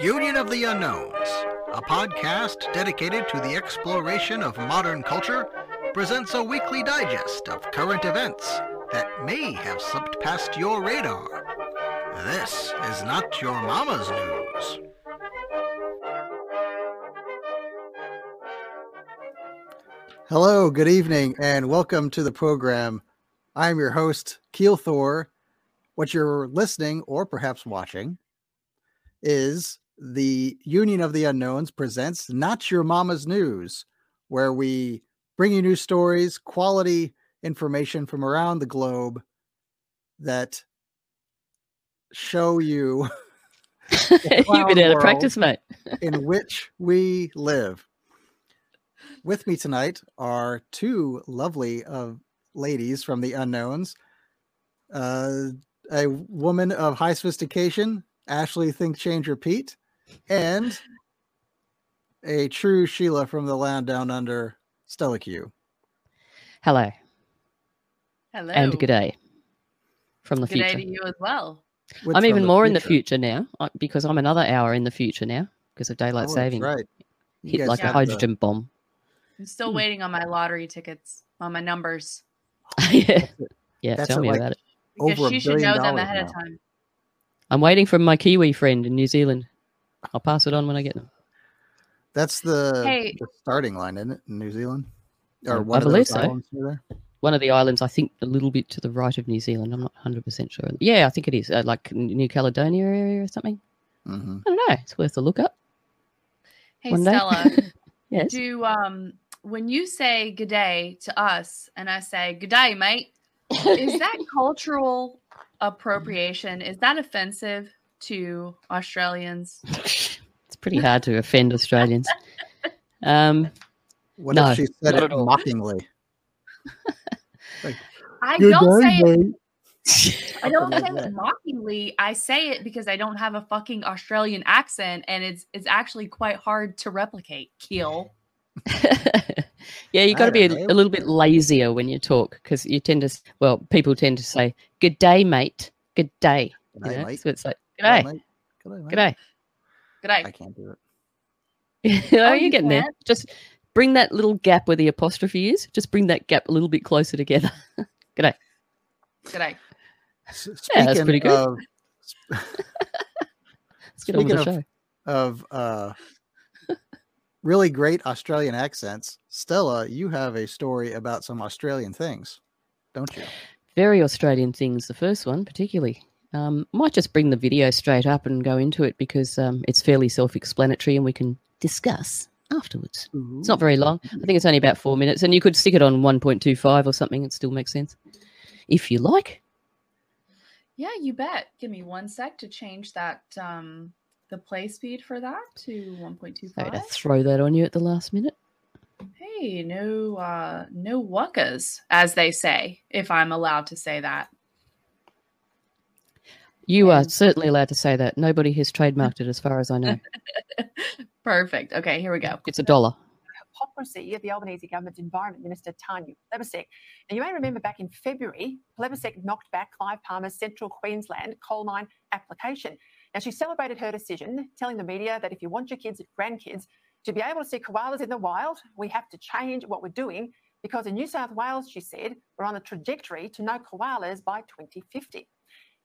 Union of the Unknowns, a podcast dedicated to the exploration of modern culture, presents a weekly digest of current events that may have slipped past your radar. This is not your mama's news. Hello, good evening, and welcome to the program. I'm your host, Keel Thor. What you're listening or perhaps watching is the Union of the Unknowns presents Not Your Mama's News, where we bring you news stories, quality information from around the globe that show you You've been out of practice, mate. in which we live. With me tonight are two lovely uh, ladies from the unknowns. Uh, a woman of high sophistication, Ashley Think Changer Pete, and a true Sheila from the land down under, Stella Q. Hello Hello. and good day from the Good day future. to you as well. What's I'm even more in the future? future now uh, because I'm another hour in the future now because of daylight Oh, that's saving. right. You Hit like a got the- hydrogen bomb. I'm still Hmm. waiting on my lottery tickets, on my numbers. yeah, yeah. That's Tell at me like about it. Because Over she should know them dollars ahead of time. I'm waiting for my Kiwi friend in New Zealand. I'll pass it on when I get them. That's the, Hey. the starting line, isn't it? In New Zealand, or I of believe so. islands near there. One of the islands, I think, a little bit to the right of New Zealand. I'm not 100 percent sure. Yeah, I think it is, uh, like New Caledonia area or something. hmm I don't know. It's worth a look up. Hey, One. Stella, Yes. do um when you say good day to us and I say good day, mate, is that cultural appropriation? Is that offensive to Australians? it's pretty hard to offend Australians. Um, What No, if she said it at all. mockingly? I don't day, say it. I don't say it mockingly. I say it because I don't have a fucking Australian accent, and it's it's actually quite hard to replicate. Keel. Yeah, you've got to be a, a little bit lazier when you talk because you tend to, well, people tend to say, "Good day, mate. Good day." Good day, mate. So it's like, Good "Good day. Good day, good day." Good day. I can't do it. oh, Oh, you're you getting there. Just bring that little gap where the apostrophe is. Just bring that gap a little bit closer together. Good day. Good S- Yeah, that's pretty good. Of, Let's get on with the Speaking show. of uh, really great Australian accents, Stella, you have a story about some Australian things, don't you? Very Australian things. The first one, particularly. Um, might just bring the video straight up and go into it because um, it's fairly self-explanatory and we can discuss afterwards. It's not very long. I think it's only about four minutes, and you could stick it on 1.25 or something. It still makes sense. If you like. Yeah, you bet. Give me one sec to change that um the play speed for that to Sorry to throw that on you at the last minute. Hey, no uh no wuckas, as they say, if I'm allowed to say that. You are certainly allowed to say that. Nobody has trademarked it as far as I know. Perfect. Okay, here we go. It's a dollar. hypocrisy of the Albanese government's Environment Minister Tanya Plibersek. Now, you may remember back in February, Plibersek knocked back Clive Palmer's Central Queensland coal mine application. Now, she celebrated her decision, telling the media that if you want your kids and grandkids to be able to see koalas in the wild, we have to change what we're doing because in New South Wales, she said, we're on a trajectory to no koalas by 2050.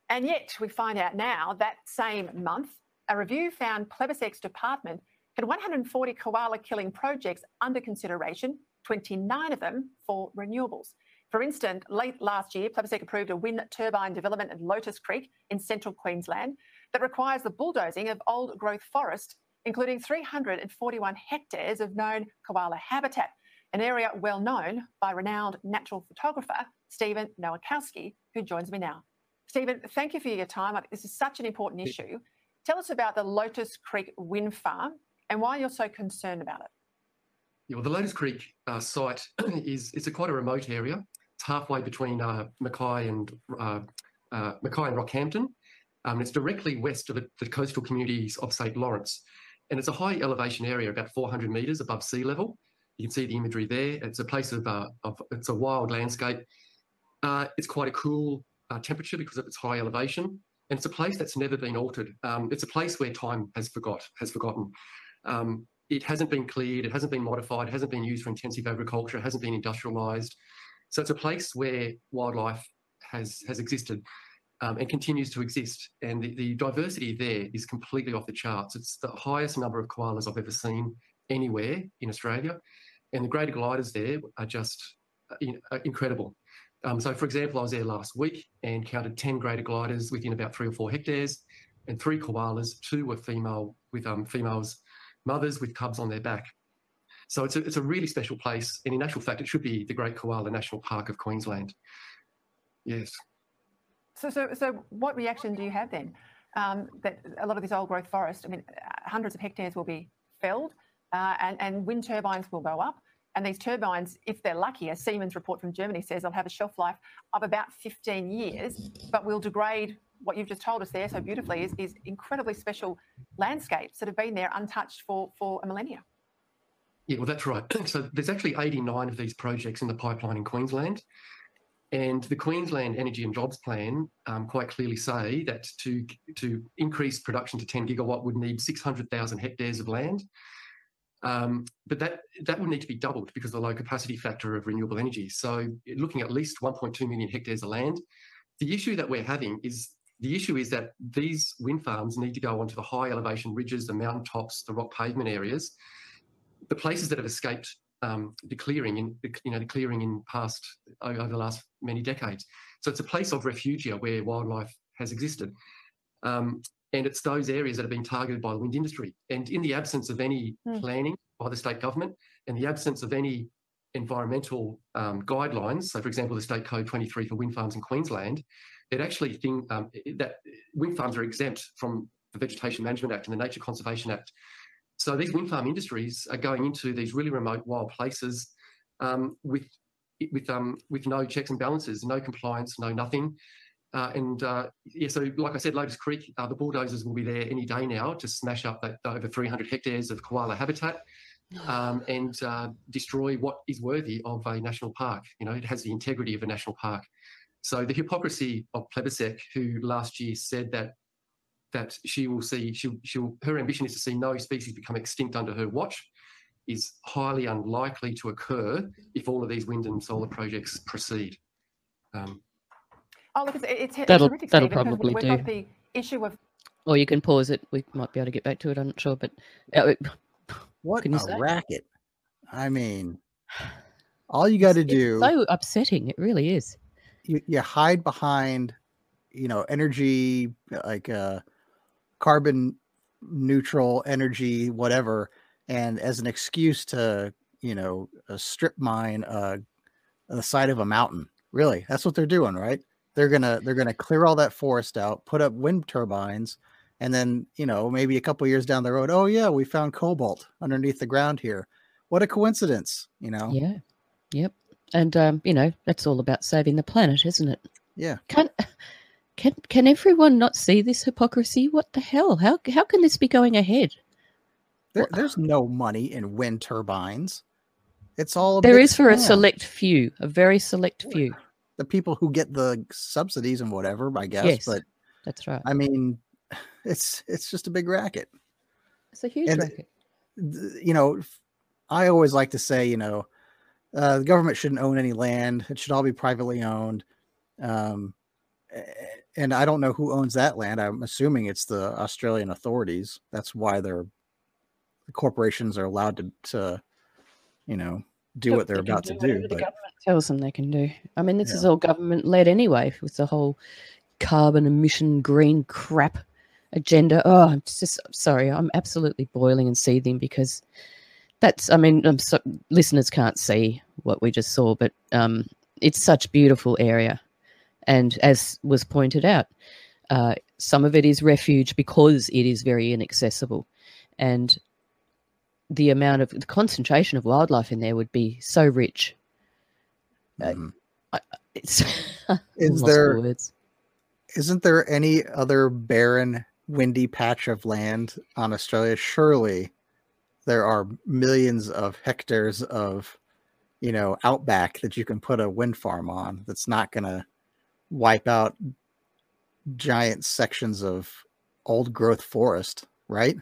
And yet, we find out now that same month, a review found Plibersek's department had 140 koala killing projects under consideration, 29 of them for renewables. For instance, late last year, Plibersek approved a wind turbine development at Lotus Creek in central Queensland that requires the bulldozing of old growth forest, including 341 hectares of known koala habitat, an area well known by renowned natural photographer Stephen Nowakowski, who joins me now. Stephen, thank you for your time. This is such an important issue. Tell us about the Lotus Creek wind farm and why you're so concerned about it. Yeah, well, the Lotus Creek uh, site is it's a quite a remote area. It's halfway between uh, Mackay and uh, uh, Mackay and Rockhampton. Um, it's directly west of the, the coastal communities of St Lawrence, and it's a high elevation area, about 400 metres above sea level. You can see the imagery there. It's a place of, uh, of it's a wild landscape. Uh, it's quite a cool uh, temperature because of its high elevation, and it's a place that's never been altered. Um, it's a place where time has forgot has forgotten. Um, it hasn't been cleared, it hasn't been modified, it hasn't been used for intensive agriculture, it hasn't been industrialised. So it's a place where wildlife has has existed um, and continues to exist. And the, the diversity there is completely off the charts. It's the highest number of koalas I've ever seen anywhere in Australia. And the greater gliders there are just uh, in, uh, incredible. Um, so, for example, I was there last week and counted 10 greater gliders within about three or four hectares and three koalas. Two were female with um, females, mothers with cubs on their back. So it's a, it's a really special place. And in actual fact, it should be the Great Koala National Park of Queensland. Yes. So, so, so what reaction do you have then? Um, that a lot of this old growth forest, I mean, hundreds of hectares will be felled uh, and, and wind turbines will go up. And these turbines, if they're lucky, a Siemens report from Germany says they'll have a shelf life of about 15 years, but will degrade what you've just told us there so beautifully is, is incredibly special landscapes that have been there untouched for, for a millennia. Yeah, well, that's right. So there's actually 89 of these projects in the pipeline in Queensland. And the Queensland Energy and Jobs Plan um, quite clearly say that to, to increase production to 10 gigawatt would need 600,000 hectares of land. Um, but that, that would need to be doubled because of the low capacity factor of renewable energy. So looking at least 1.2 million hectares of land. The issue that we're having is the issue is that these wind farms need to go onto the high elevation ridges, the mountain tops, the rock pavement areas, the places that have escaped um, the clearing in you know the clearing in past over the last many decades. So it's a place of refugia where wildlife has existed. Um, and it's those areas that have been targeted by the wind industry. And in the absence of any mm. planning by the state government, and the absence of any environmental um, guidelines, so for example, the State Code 23 for wind farms in Queensland, it actually think um, that wind farms are exempt from the Vegetation Management Act and the Nature Conservation Act. So these wind farm industries are going into these really remote wild places um, with with um, with no checks and balances, no compliance, no nothing. Uh, and uh, yeah, so like I said, Lotus Creek, uh, the bulldozers will be there any day now to smash up that over 300 hectares of koala habitat um, and uh, destroy what is worthy of a national park. You know, it has the integrity of a national park. So the hypocrisy of Plibersek, who last year said that that she will see, she, she'll, her ambition is to see no species become extinct under her watch, is highly unlikely to occur if all of these wind and solar projects proceed. Um, Oh, look, it's, it's, it's that'll terrific, that'll probably we've do. Got the issue of. Or you can pause it. We might be able to get back to it. I'm not sure, but uh, what can you a say? racket! I mean, all you got to do. so upsetting. It really is. You you hide behind, you know, energy like uh, carbon neutral energy, whatever, and as an excuse to you know a strip mine uh, the side of a mountain. Really, that's what they're doing, right? they're gonna they're gonna clear all that forest out, put up wind turbines, and then you know maybe a couple years down the road, oh yeah, we found cobalt underneath the ground here. What a coincidence, you know? Yeah. Yep. And um, you know that's all about saving the planet, isn't it? Yeah. Can can everyone not see this hypocrisy? What the hell? How how can this be going ahead? There, there's no money in wind turbines. It's all there is for a select few, a very select few the people who get the subsidies and whatever, I guess. Yes, but that's right. I mean, it's it's just a big racket. It's a huge and, racket. You know, I always like to say, you know, uh, the government shouldn't own any land; it should all be privately owned. Um, and I don't know who owns that land. I'm assuming it's the Australian authorities. That's why they're the corporations are allowed to, to you know, do what they're about do to do. But the government tells them they can do. I mean, this yeah. is all government led anyway with the whole carbon emission green crap agenda. Oh, I'm just sorry. I'm absolutely boiling and seething because that's. I mean, I'm so, listeners can't see what we just saw, but um, it's such beautiful area, and as was pointed out, uh, some of it is refuge because it is very inaccessible, and the amount of the concentration of wildlife in there would be so rich. Mm. Uh, it's is there words. isn't there any other barren, windy patch of land on Australia? Surely there are millions of hectares of you know outback that you can put a wind farm on that's not going to wipe out giant sections of old growth forest, right?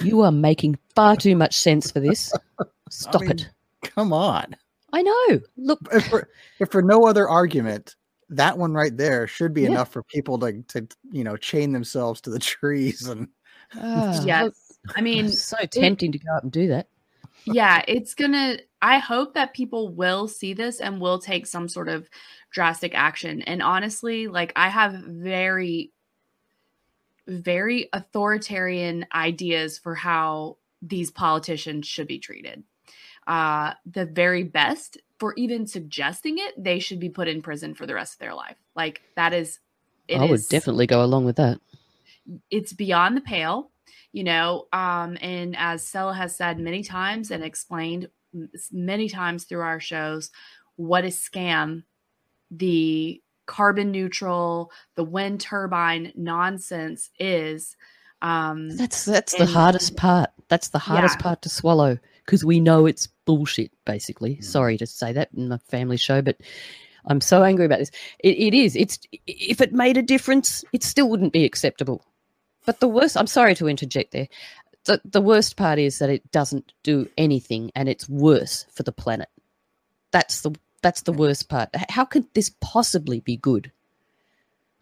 You are making far too much sense for this. Stop mean, it. Come on. I know. Look, If for, if for no other argument, that one right there should be Yeah. enough for people to, to you know chain themselves to the trees and ah, Yes. I mean, so tempting to go up and do that. Yeah, it's gonna. I hope that people will see this and will take some sort of drastic action. And honestly, like I have very, very authoritarian ideas for how these politicians should be treated. Uh, the very best for even suggesting it, they should be put in prison for the rest of their life. Like that is, it I would is- definitely go along with that. it's beyond the pale you know um and as Stella has said many times and explained many times through our shows what a scam the carbon neutral the wind turbine nonsense is um That's that's the hardest part. That's the hardest Yeah. part to swallow because we know it's bullshit. Basically, Mm. sorry to say that in a family show, but I'm so angry about this. It, it is. It's if it made a difference, it still wouldn't be acceptable. But the worst. I'm sorry to interject there. The, the worst part is that it doesn't do anything, and it's worse for the planet. That's the that's the worst part. How could this possibly be good?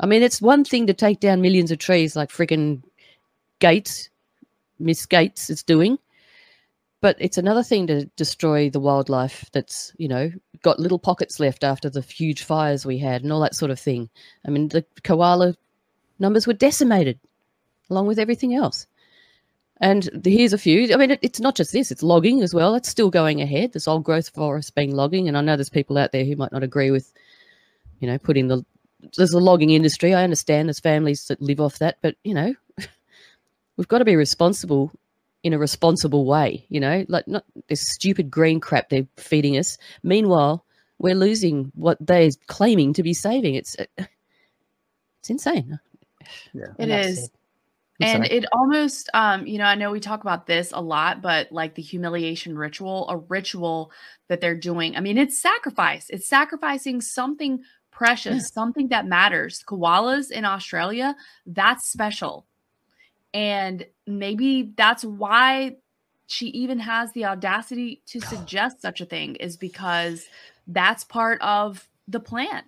I mean, it's one thing to take down millions of trees like friggin' Gates, Miss Gates is doing. But it's another thing to destroy the wildlife that's, you know, got little pockets left after the huge fires we had and all that sort of thing. I mean, the koala numbers were decimated along with everything else. And here's a few. I mean, it, it's not just this, it's logging as well. It's still going ahead. There's old growth forest being logging. And I know there's people out there who might not agree with, you know, putting the, there's a logging industry. I understand there's families that live off that, but, you know, we've got to be responsible in a responsible way, you know, like not this stupid green crap they're feeding us. Meanwhile, we're losing what they're claiming to be saving. It's uh, it's insane. Yeah. It Enough is. said. And it almost um you know i know we talk about this a lot but like the humiliation ritual a ritual that they're doing i mean it's sacrifice. It's sacrificing something precious Yeah. something that matters. Koalas in australia that's special. And maybe that's why she even has the audacity to suggest such a thing is because that's part of the plan.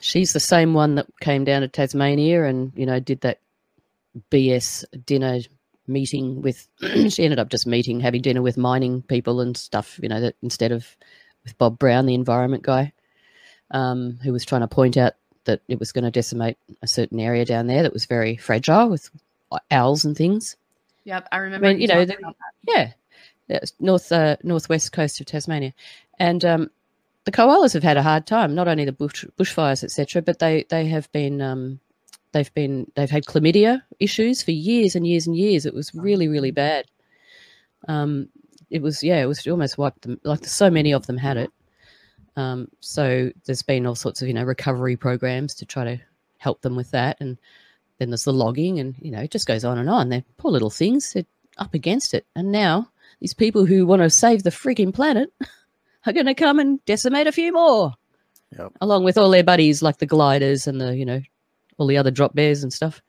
She's the same one that came down to Tasmania and you know did that BS dinner meeting with. she ended up just meeting, having dinner with mining people and stuff. You know that instead of with Bob Brown, the environment guy, um, who was trying to point out that it was going to decimate a certain area down there that was very fragile with owls and things. yep i remember you know, the- Yeah, north uh, northwest coast of Tasmania, and um, the koalas have had a hard time. Not only the bush bushfires, etc., but they they have been um, they've been they've had chlamydia issues for years and years and years. It was really really bad. Um, it was yeah, it was almost wiped them. Like so many of them had it. Um, so there's been all sorts of you know recovery programs to try to help them with that, and then there's the logging, and you know it just goes on and on. They're poor little things. They're up against it, and now these people who want to save the freaking planet are going to come and decimate a few more, Yep. along with all their buddies like the gliders and the you know all the other drop bears and stuff.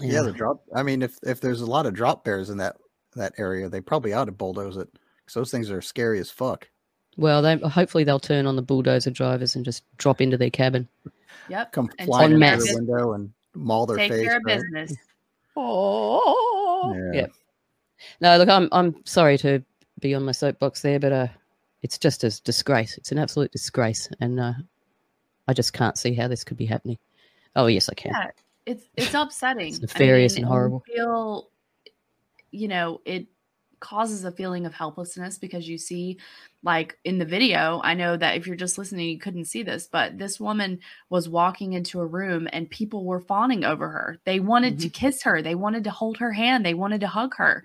Yeah, the drop. I mean, if if there's a lot of drop bears in that that area, they probably ought to bulldoze it because those things are scary as fuck. Well, they hopefully they'll turn on the bulldozer drivers and just drop into their cabin. yep Come And flying take in care through of the window and maul their take face. care of right? business Oh, Yeah. yeah. No, look, I'm I'm sorry to be on my soapbox there, but uh, it's just a disgrace. It's an absolute disgrace, and uh, I just can't see how this could be happening. Oh yes, I can. Yeah, it's it's upsetting. It's nefarious and you horrible. Feel, you know, it causes a feeling of helplessness because you see, like in the video. I know that if you're just listening, you couldn't see this, but this woman was walking into a room and people were fawning over her. They wanted Mm-hmm. to kiss her. They wanted to hold her hand. They wanted to hug her.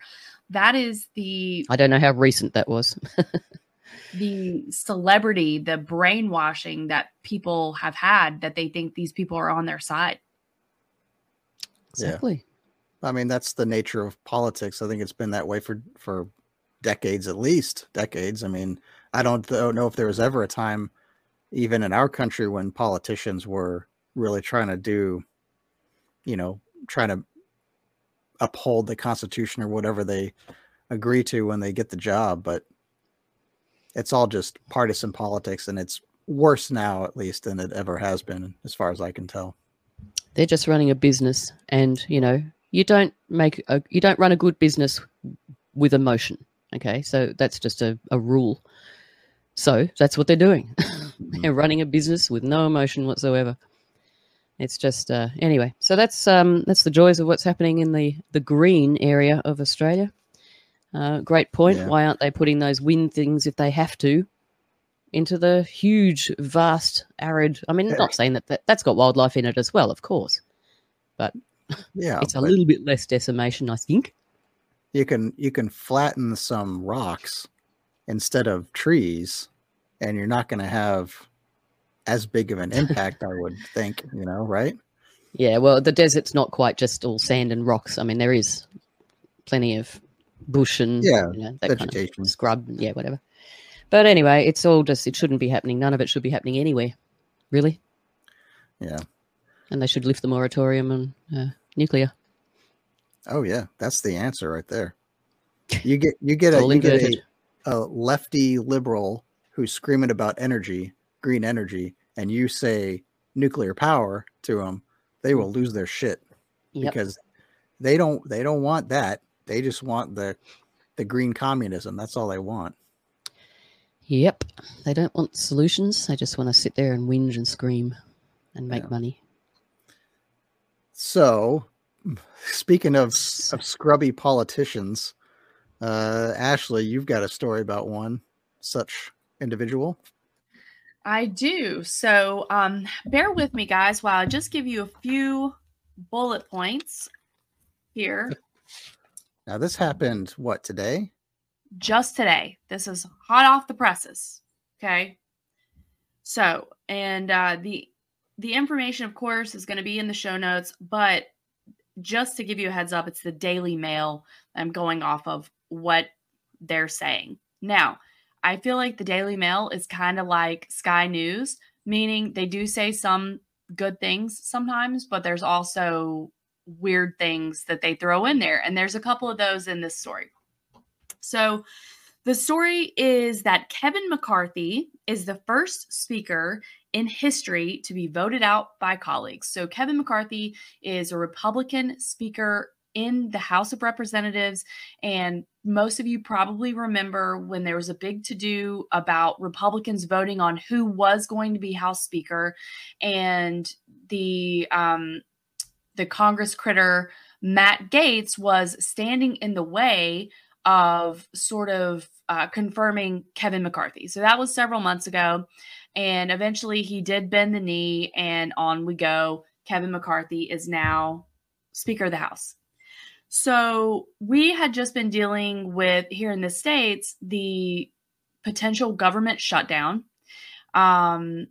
That is the I don't know how recent that was. the celebrity, the brainwashing that people have had that they think these people are on their side. Yeah. exactly. I mean, that's the nature of politics. I think it's been that way for for decades, at least decades. I mean, I don't th- know if there was ever a time even in our country when politicians were really trying to do, you know, trying to uphold the Constitution or whatever they agree to when they get the job. But it's all just partisan politics, and it's worse now, at least, than it ever has been, as far as I can tell. They're just running a business, and you know, you don't make a, you don't run a good business with emotion. Okay, so that's just a, a rule. So that's what they're doing. they're running a business with no emotion whatsoever. It's just uh, anyway. So that's um, that's the joys of what's happening in the the green area of Australia. Uh, great point. Yeah. Why aren't they putting those wind things if they have to into the huge, vast, arid? I mean, Yeah. not saying that, that that's got wildlife in it as well, of course. But yeah, it's a but little bit less decimation, I think. you can you can flatten some rocks instead of trees, and you're not going to have as big of an impact. I would think, you know, right? Yeah, well, the desert's not quite just all sand and rocks. I mean, there is plenty of bush and Yeah, you know, that kind vegetation. of scrub, yeah, whatever. But anyway, it's all just it shouldn't be happening. None of it should be happening anywhere, really. Yeah. And they should lift the moratorium on uh, nuclear. Oh yeah, that's the answer right there. You get you get a you get a, a lefty liberal who's screaming about energy, green energy, and you say nuclear power to them, they will lose their shit Yep. because they don't they don't want that. They just want the the green communism. That's all they want. Yep. They don't want solutions. They just want to sit there and whinge and scream and make Yeah. money. So, speaking of of scrubby politicians, uh, Ashley, you've got a story about one such individual. I do. So um, bear with me, guys, while I just give you a few bullet points here. Now, this happened what today? just today. This is hot off the presses. Okay. So, and uh, the the information, of course, is going to be in the show notes. But just to give you a heads up, it's the Daily Mail. I'm going off of what they're saying now. I feel like the Daily Mail is kind of like Sky News, meaning they do say some good things sometimes, but there's also weird things that they throw in there. And there's a couple of those in this story. So the story is that Kevin McCarthy is the first speaker in history to be voted out by colleagues. So Kevin McCarthy is a Republican speaker in the House of Representatives. And most of you probably remember when there was a big to do about Republicans voting on who was going to be House Speaker. And the, um, the Congress critter Matt Gaetz was standing in the way of sort of uh, confirming Kevin McCarthy. So that was several months ago. And eventually he did bend the knee, and on we go. Kevin McCarthy is now Speaker of the House. So we had just been dealing with here in the States the potential government shutdown. Um,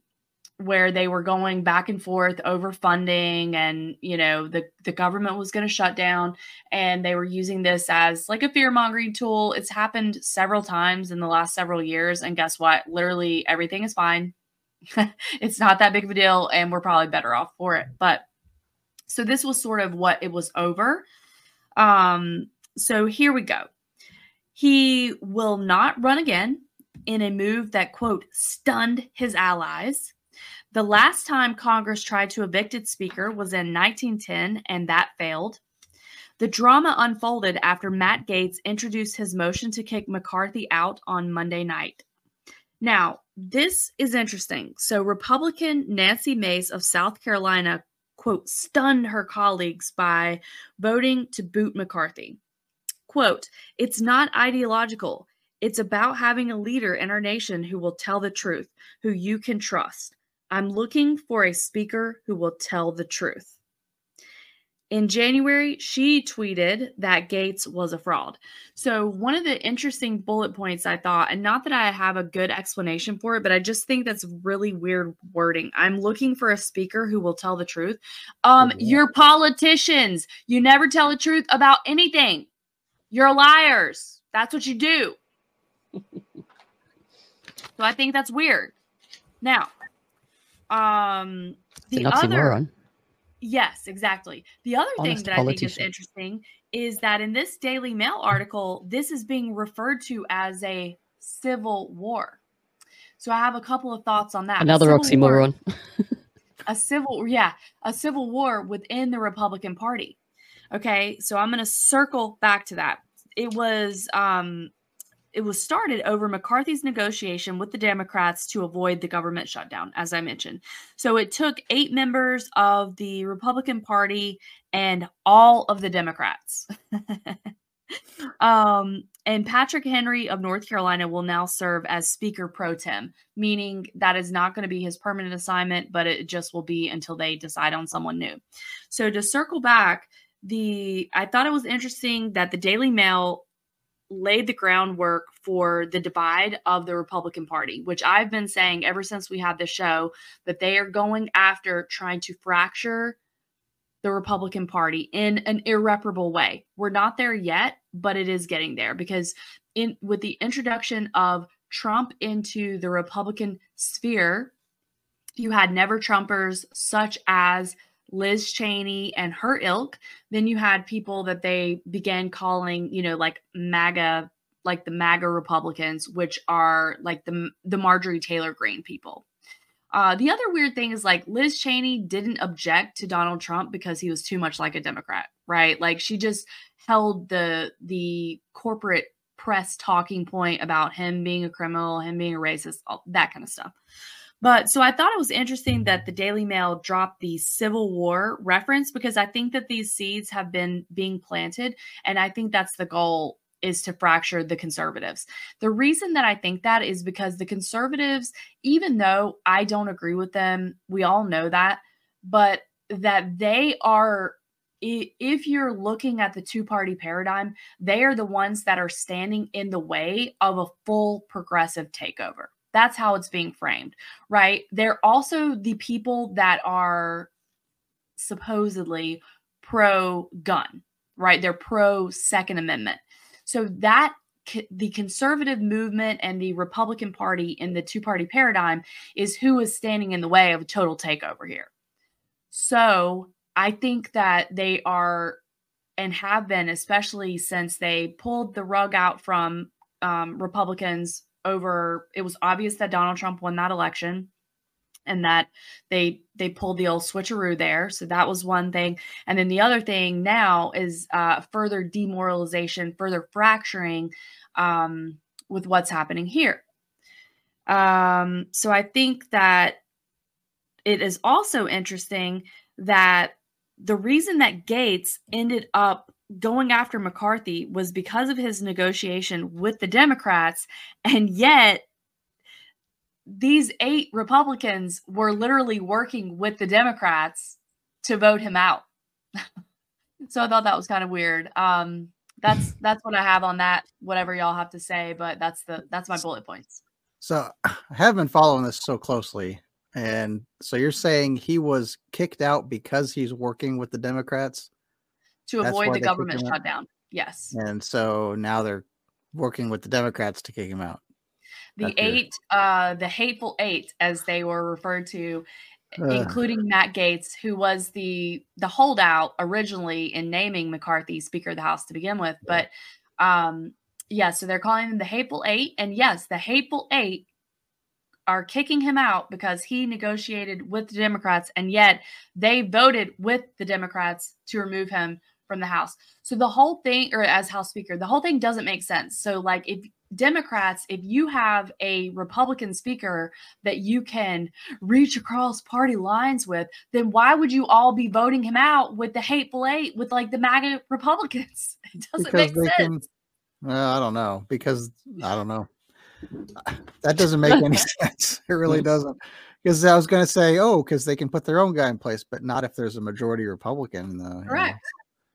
where they were going back and forth over funding and you know the the government was going to shut down. And they were using this as like a fear mongering tool. It's happened several times in the last several years and guess what? Literally everything is fine. It's not that big of a deal and we're probably better off for it. But so this was sort of what it was over. Um so here we go. He will not run again in a move that quote stunned his allies the last time Congress tried to evict its speaker was in 1910, and that failed. The drama unfolded after Matt Gaetz introduced his motion to kick McCarthy out on Monday night. Now, this is interesting. So, Republican Nancy Mace of South Carolina, quote, stunned her colleagues by voting to boot McCarthy. Quote, it's not ideological. It's about having a leader in our nation who will tell the truth, who you can trust. I'm looking for a speaker who will tell the truth. In January, she tweeted that Gaetz was a fraud. So, one of the interesting bullet points I thought, and not that I have a good explanation for it, but I just think that's really weird wording. I'm looking for a speaker who will tell the truth. Um, Yeah. you're politicians. You never tell the truth about anything. You're liars. That's what you do. so, I think that's weird. Now, um, the other. Yes, exactly. The other thing Honest that I think is interesting is that in this Daily Mail article, this is being referred to as a civil war. So I have a couple of thoughts on that. Another Civil war- oxymoron. a civil yeah a civil war within the republican party okay so i'm going to circle back to that it was um it was started over mccarthy's negotiation with the democrats to avoid the government shutdown as i mentioned so it took eight members of the republican party and all of the democrats um and patrick mchenry of north carolina will now serve as speaker pro tem meaning that is not going to be his permanent assignment, but it just will be until they decide on someone new. So to circle back, the I thought it was interesting that the Daily Mail laid the groundwork for the divide of the Republican Party, which I've been saying ever since we had the show that they are going after trying to fracture the Republican Party in an irreparable way. We're not there yet, but it is getting there because in with the introduction of Trump into the Republican sphere, you had never Trumpers such as Liz Cheney and her ilk. Then you had people that they began calling, you know, like MAGA, like the MAGA Republicans, which are like the the Marjorie Taylor Greene people. Uh, the other weird thing is like Liz Cheney didn't object to Donald Trump because he was too much like a Democrat, right? Like she just held the the corporate press talking point about him being a criminal, him being a racist, all that kind of stuff. But so I thought it was interesting that the Daily Mail dropped the Civil War reference because I think that these seeds have been being planted. And I think that's the goal is to fracture the conservatives. The reason that I think that is because the conservatives, even though I don't agree with them, we all know that, but that they are if you're looking at the two party paradigm, they are the ones that are standing in the way of a full progressive takeover. That's how it's being framed, right? They're also the people that are supposedly pro gun, right? They're pro Second Amendment. So that the conservative movement and the Republican Party in the two party paradigm is who is standing in the way of a total takeover here. So I think that they are and have been, especially since they pulled the rug out from um, Republicans over. It was obvious that Donald Trump won that election, and that they they pulled the old switcheroo there. So that was one thing. And then the other thing now is uh, further demoralization, further fracturing um, with what's happening here. Um, so I think that it is also interesting that the reason that Gaetz ended up going after McCarthy was because of his negotiation with the Democrats, and yet these eight Republicans were literally working with the Democrats to vote him out. so I thought that was kind of weird. Um, that's that's what I have on that. Whatever y'all have to say, but that's the that's my bullet points. So I have been following this so closely. And so you're saying he was kicked out because he's working with the Democrats? To avoid the government him shutdown. Yes. And so now they're working with the Democrats to kick him out. the That's eight uh the hateful eight as they were referred to including matt gaetz who was the the holdout originally in naming mccarthy speaker of the house to begin with but um yeah so they're calling them the hateful eight and yes the hateful eight are kicking him out because he negotiated with the democrats and yet they voted with the democrats to remove him from the house so the whole thing or as house speaker the whole thing doesn't make sense so like if Democrats, if you have a Republican speaker that you can reach across party lines with, then why would you all be voting him out with the hateful eight with like the MAGA Republicans? It doesn't make sense. can. Well, I don't know because I don't know. That doesn't make any sense. It really doesn't. Because I was going to say, oh, because they can put their own guy in place, but not if there's a majority Republican. Uh, you know.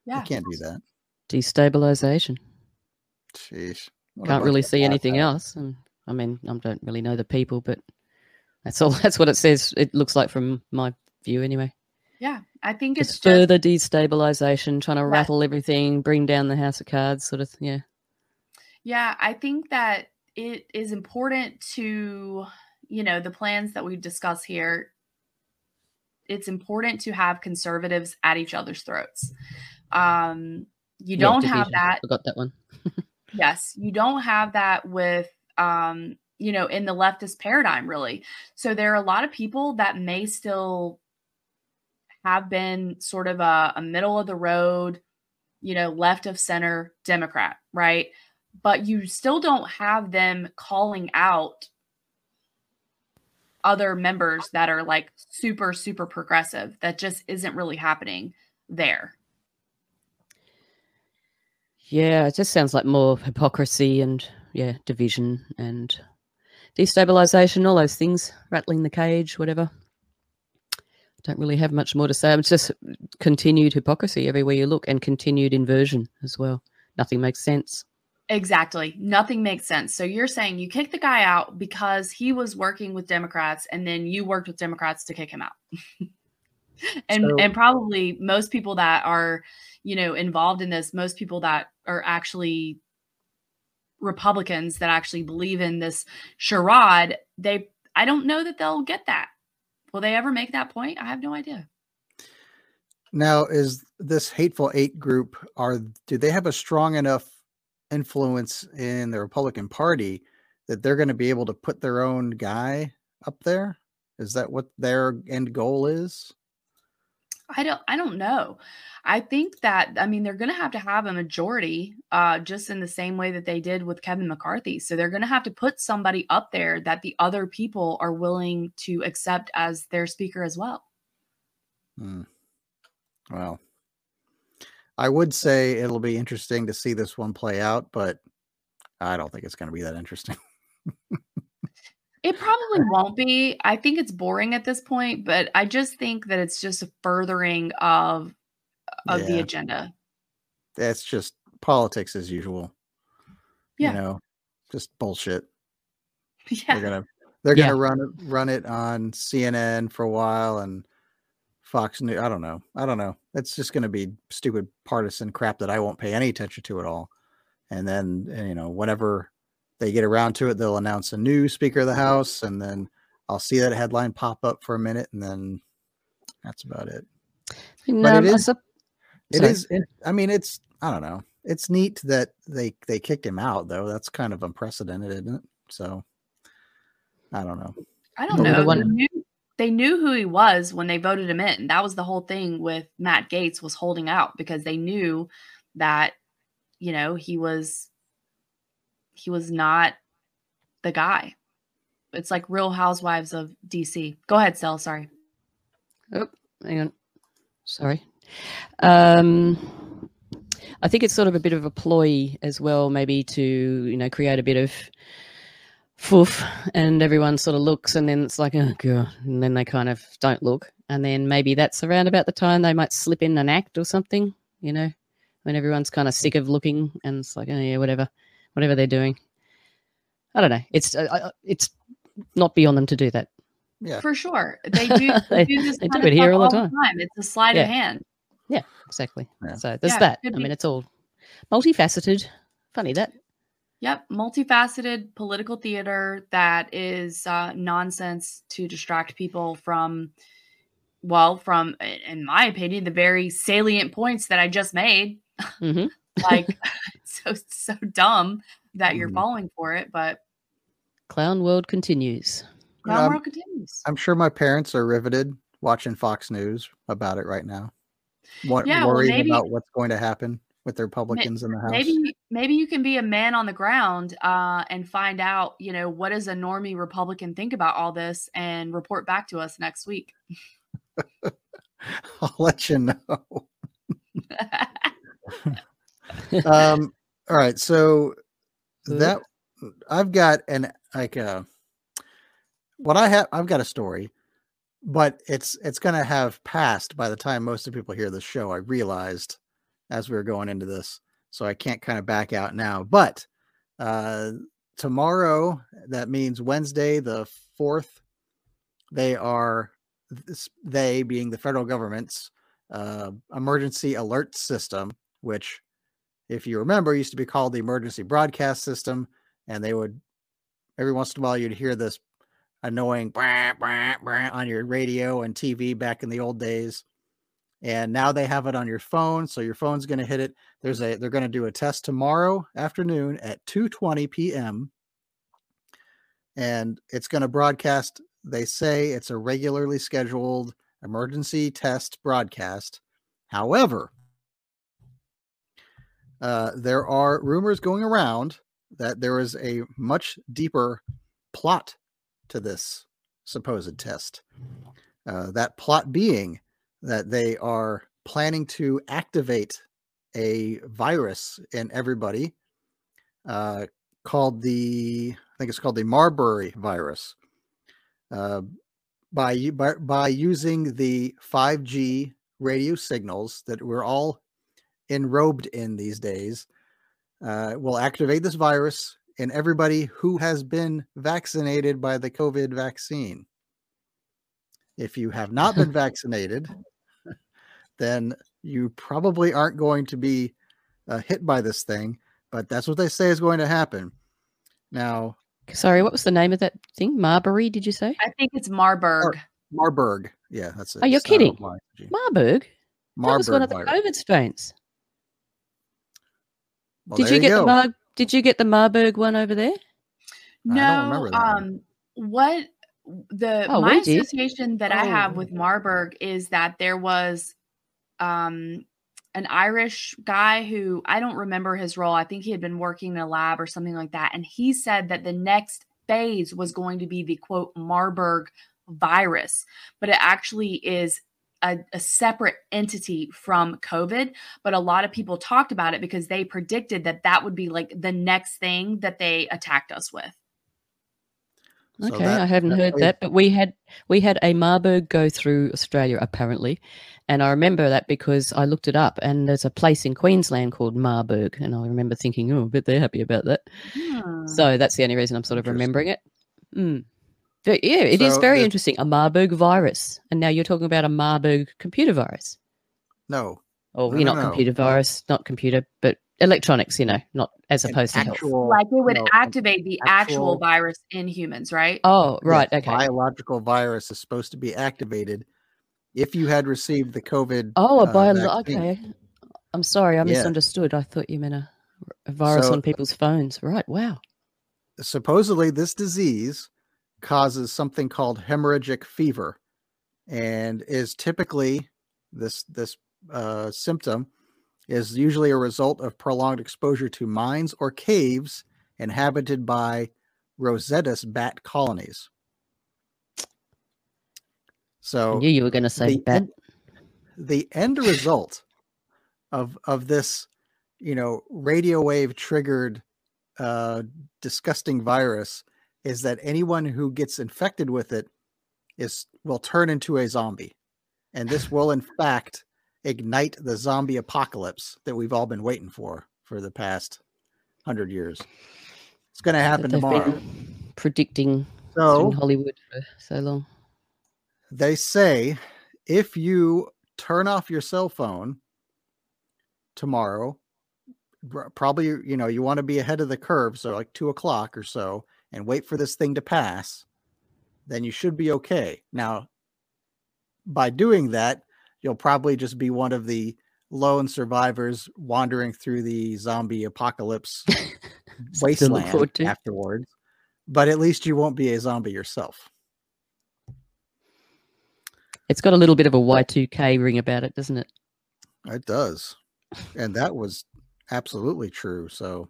Correct. You Yeah. can't do that. Destabilization. Sheesh. What Can't really see anything bad else. And I mean, I don't really know the people, but that's all. That's what it says. It looks like from my view, anyway. Yeah. I think it's, It's just further destabilization, trying to Right. rattle everything, bring down the house of cards, sort of. Yeah. Yeah, I think that it is important to, you know, the plans that we discuss here it's important to have conservatives at each other's throats. Um, you don't have division. that Forgot that one. Yes, you don't have that with um, you know, in the leftist paradigm really. So there are a lot of people that may still have been sort of a, a middle of the road, you know, left of center Democrat, right? But you still don't have them calling out other members that are like super super progressive. That just isn't really happening there. Yeah, it just sounds like more hypocrisy and yeah, division and destabilization, all those things, rattling the cage, whatever. Don't really have much more to say. It's just continued hypocrisy everywhere you look and continued inversion as well. Nothing makes sense. Exactly. Nothing makes sense. So you're saying you kicked the guy out because he was working with Democrats and then you worked with Democrats to kick him out. and So- and probably most people that are, you know, involved in this, most people that are actually Republicans that actually believe in this charade, they I don't know that they'll get that. Will they ever make that point? I have no idea. Now, is this hateful eight group are do they have a strong enough influence in the Republican Party that they're going to be able to put their own guy up there? Is that what their end goal is? I don't I don't know. I think that I mean they're going to have to have a majority uh just in the same way that they did with Kevin McCarthy. So they're going to have to put somebody up there that the other people are willing to accept as their speaker as well. Hmm. Well, I would say it'll be interesting to see this one play out, but I don't think it's going to be that interesting. It probably won't be. I think it's boring at this point, but I just think that it's just a furthering of of the agenda. That's just politics as usual. Yeah. You know, just bullshit. Yeah. They're gonna they're Yeah. gonna run it run it on CNN for a while and Fox News. I don't know. I don't know. It's just gonna be stupid partisan crap that I won't pay any attention to at all. And then uh, you know, whenever they get around to it, they'll announce a new Speaker of the House, and then I'll see that headline pop up for a minute, and then that's about it. And, But it um, I It Sorry. is. It, I mean, it's. I don't know. It's neat that they they kicked him out, though. That's kind of unprecedented, isn't it? So, I don't know. I don't But know. They knew, they knew who he was when they voted him in. That was the whole thing with Matt Gaetz was holding out because they knew that you know he was he was not the guy. It's like Real Housewives of DC. Go ahead, Sel. Sorry. Oh, hang on. Sorry. Um, I think it's sort of a bit of a ploy as well, maybe to you know create a bit of foof, and everyone sort of looks, and then it's like, oh god, and then they kind of don't look, and then maybe that's around about the time they might slip in an act or something, you know, when everyone's kind of sick of looking, and it's like, oh yeah, whatever, whatever they're doing. I don't know. It's uh, uh, it's not beyond them to do that. Yeah. For sure. They do, They- they do this they kind do of it here stuff all the all time. It's a sleight Yeah. of hand. Yeah, exactly. Yeah. So there's Yeah, that. I mean, it's all multifaceted. Funny that. Yep, multifaceted political theater that is uh, nonsense to distract people from, well, from, in my opinion, the very salient points that I just made. hmm Like, so so dumb that you're Mhm. falling for it, but Clown world continues. You know, ground I'm- world continues. I'm sure my parents are riveted watching Fox News about it right now. What, Yeah, well, worried maybe- about what's going to happen with the Republicans in the House. Maybe maybe you can be a man on the ground uh, and find out, you know, what does a normie Republican think about all this, and report back to us next week. I'll let you know. um all right so that i've got an like uh what i have i've got a story but it's it's gonna have passed by the time most of the people hear the show i realized as we were going into this so i can't kind of back out now but uh tomorrow that means wednesday the 4th they are they being the federal government's uh, emergency alert system, which, if you remember, used to be called the emergency broadcast system. And they would, every once in a while, you'd hear this annoying brah, brah, brah on your radio and TV back in the old days. And now they have it on your phone, so your phone's going to hit it. There's a they're going to do a test tomorrow afternoon at 2:20 p.m. and it's going to broadcast. They say it's a regularly scheduled emergency test broadcast. However, uh, there are rumors going around that there is a much deeper plot to this supposed test. Uh, that plot being that they are planning to activate a virus in everybody uh, called the, I think it's called the Marbury virus. Uh, by, by by using the 5G radio signals that we're all enrobed in these days, uh, will activate this virus in everybody who has been vaccinated by the COVID vaccine. If you have not been vaccinated, then you probably aren't going to be uh, hit by this thing, but that's what they say is going to happen. Now, Sorry, what was the name of that thing? Marbury, did you say? I think it's Marburg. Marburg. Yeah, that's it. Oh, you're It's not kidding. Marburg? Marburg? that was one of the virus. COVID strains. Well, did you get go. the Mar- Did you get the Marburg one over there? No, remember that one. um, what the Oh, my we did. association that I have Oh. with Marburg is that there was um an Irish guy who I don't remember his role. I think he had been working in a lab or something like that. And he said that the next phase was going to be the quote Marburg virus, but it actually is a, a separate entity from COVID. But a lot of people talked about it because they predicted that that would be like the next thing that they attacked us with. So Okay, that- I hadn't that heard is- that, but we had we had a Marburg go through Australia apparently, and I remember that because I looked it up, and there's a place in Queensland called Marburg, and I remember thinking, oh, I bet they're happy about that. Hmm. So that's the only reason I'm sort of remembering it. Mm. But yeah, it is So very the- interesting. A Marburg virus, and now you're talking about a Marburg computer virus. No, Or No, you're no, not no. computer virus, not computer, but electronics. You know, not as an opposed to health. actual like it would no, activate the actual, actual- virus in humans, right? Oh, right. yes, Okay. biological virus is supposed to be activated if you had received the COVID. Oh, a uh, bio. vaccine. Okay. I'm sorry, I Yeah. misunderstood. I thought you meant a, a virus So- on people's phones. Right. Wow. supposedly this disease causes something called hemorrhagic fever and is typically this this uh, symptom is usually a result of prolonged exposure to mines or caves inhabited by Rousettus bat colonies I so knew you were going to say the bat. the end result of of this you know radio wave triggered uh disgusting virus is that anyone who gets infected with it is will turn into a zombie. And this will in fact ignite the zombie apocalypse that we've all been waiting for for the past 100 years. It's going to happen tomorrow. predicting so in Hollywood for so long. they say if you turn off your cell phone tomorrow probably you know you want to be ahead of the curve so like two o'clock or so and wait for this thing to pass then you should be okay now by doing that you'll probably just be one of the lone survivors wandering through the zombie apocalypse Something to look wasteland afterwards but at least you won't be a zombie yourself It's got a little bit of a Y2K ring about it, doesn't it? It does. And that was absolutely true. So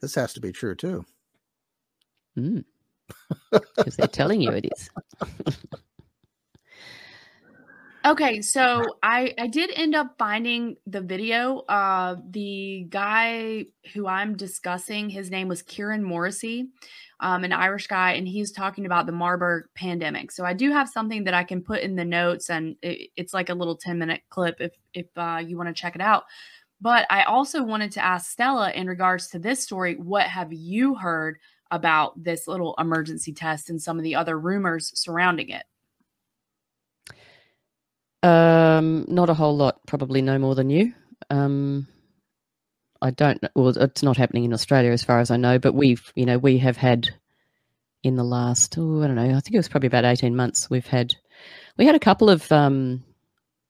this has to be true too. Because they're telling you it is. Okay, so I I did end up finding the video. Uh, the guy who I'm discussing, his name was Kieran Morrissey, um, an Irish guy, and he's talking about the Marburg pandemic. So I do have something that I can put in the notes, and it, it's like a little 10 minute clip if if uh, you want to check it out. But I also wanted to ask Stella in regards to this story, what have you heard about this little emergency test and some of the other rumors surrounding it? Um, not a whole lot. Probably no more than you. Um, I don't. Well, it's not happening in Australia as far as I know. But we've, you know, we have had, in the last, oh, I don't know, I think it was probably about 18 months. We've had, we had a couple of um,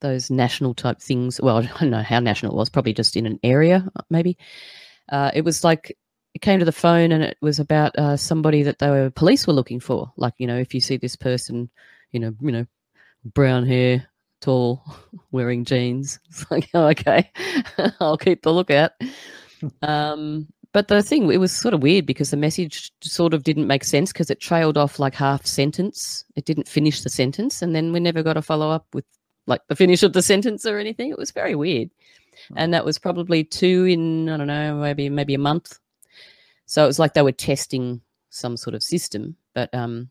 those national type things. Well, I don't know how national it was, probably just in an area, maybe. Uh, it was like, it came to the phone and it was about uh, somebody that they were police were looking for. Like, you know, if you see this person, you know, you know, brown hair, tall, wearing jeans, it's like, oh, okay, I'll keep the lookout. Um, but the thing, it was sort of weird because the message sort of didn't make sense because it trailed off like half sentence. It didn't finish the sentence, and then we never got a follow up with like the finish of the sentence or anything. It was very weird, and that was probably two in I don't know maybe maybe a month. So it was like they were testing some sort of system, but um,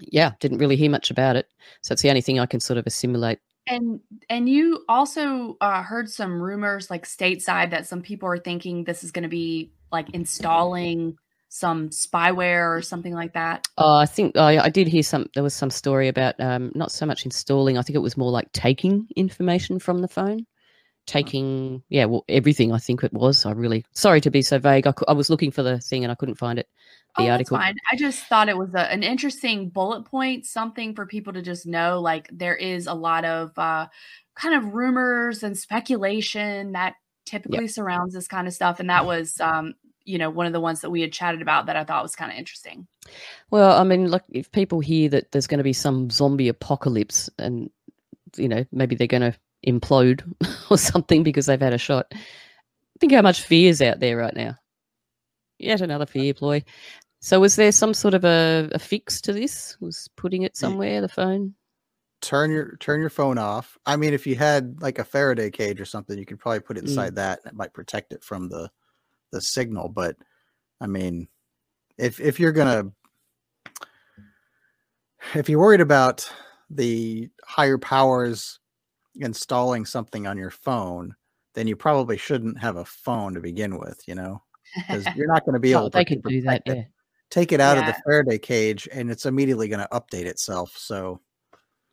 yeah, didn't really hear much about it. So it's the only thing I can sort of assimilate And and you also uh, heard some rumors like stateside that some people are thinking this is going to be like installing some spyware or something like that. Oh, I think I, I did hear some. There was some story about um, not so much installing. I think it was more like taking information from the phone, taking yeah, well, everything. I think it was. I really sorry to be so vague. I, I was looking for the thing and I couldn't find it. The oh, article. fine. I just thought it was a, an interesting bullet point, something for people to just know. Like there is a lot of uh, kind of rumors and speculation that typically surrounds this kind of stuff, and that was, um, you know, one of the ones that we had chatted about that I thought was kind of interesting. Well, I mean, look, if people hear that there's going to be some zombie apocalypse and, you know, maybe they're going to implode or something because they've had a shot, think how much fear is out there right now. Yet another fear ploy. So, was there some sort of a, a fix to this? Was putting it somewhere, the phone? Turn your turn your phone off. I mean, if you had like a Faraday cage or something, you could probably put it Mm. inside that, and it might protect it from the the signal. But I mean, if if you're gonna if you're worried about the higher powers installing something on your phone, then you probably shouldn't have a phone to begin with. You know, because you're not going to be able they to could do that, protect it. yeah. Take it out of the Faraday cage, and it's immediately going to update itself. So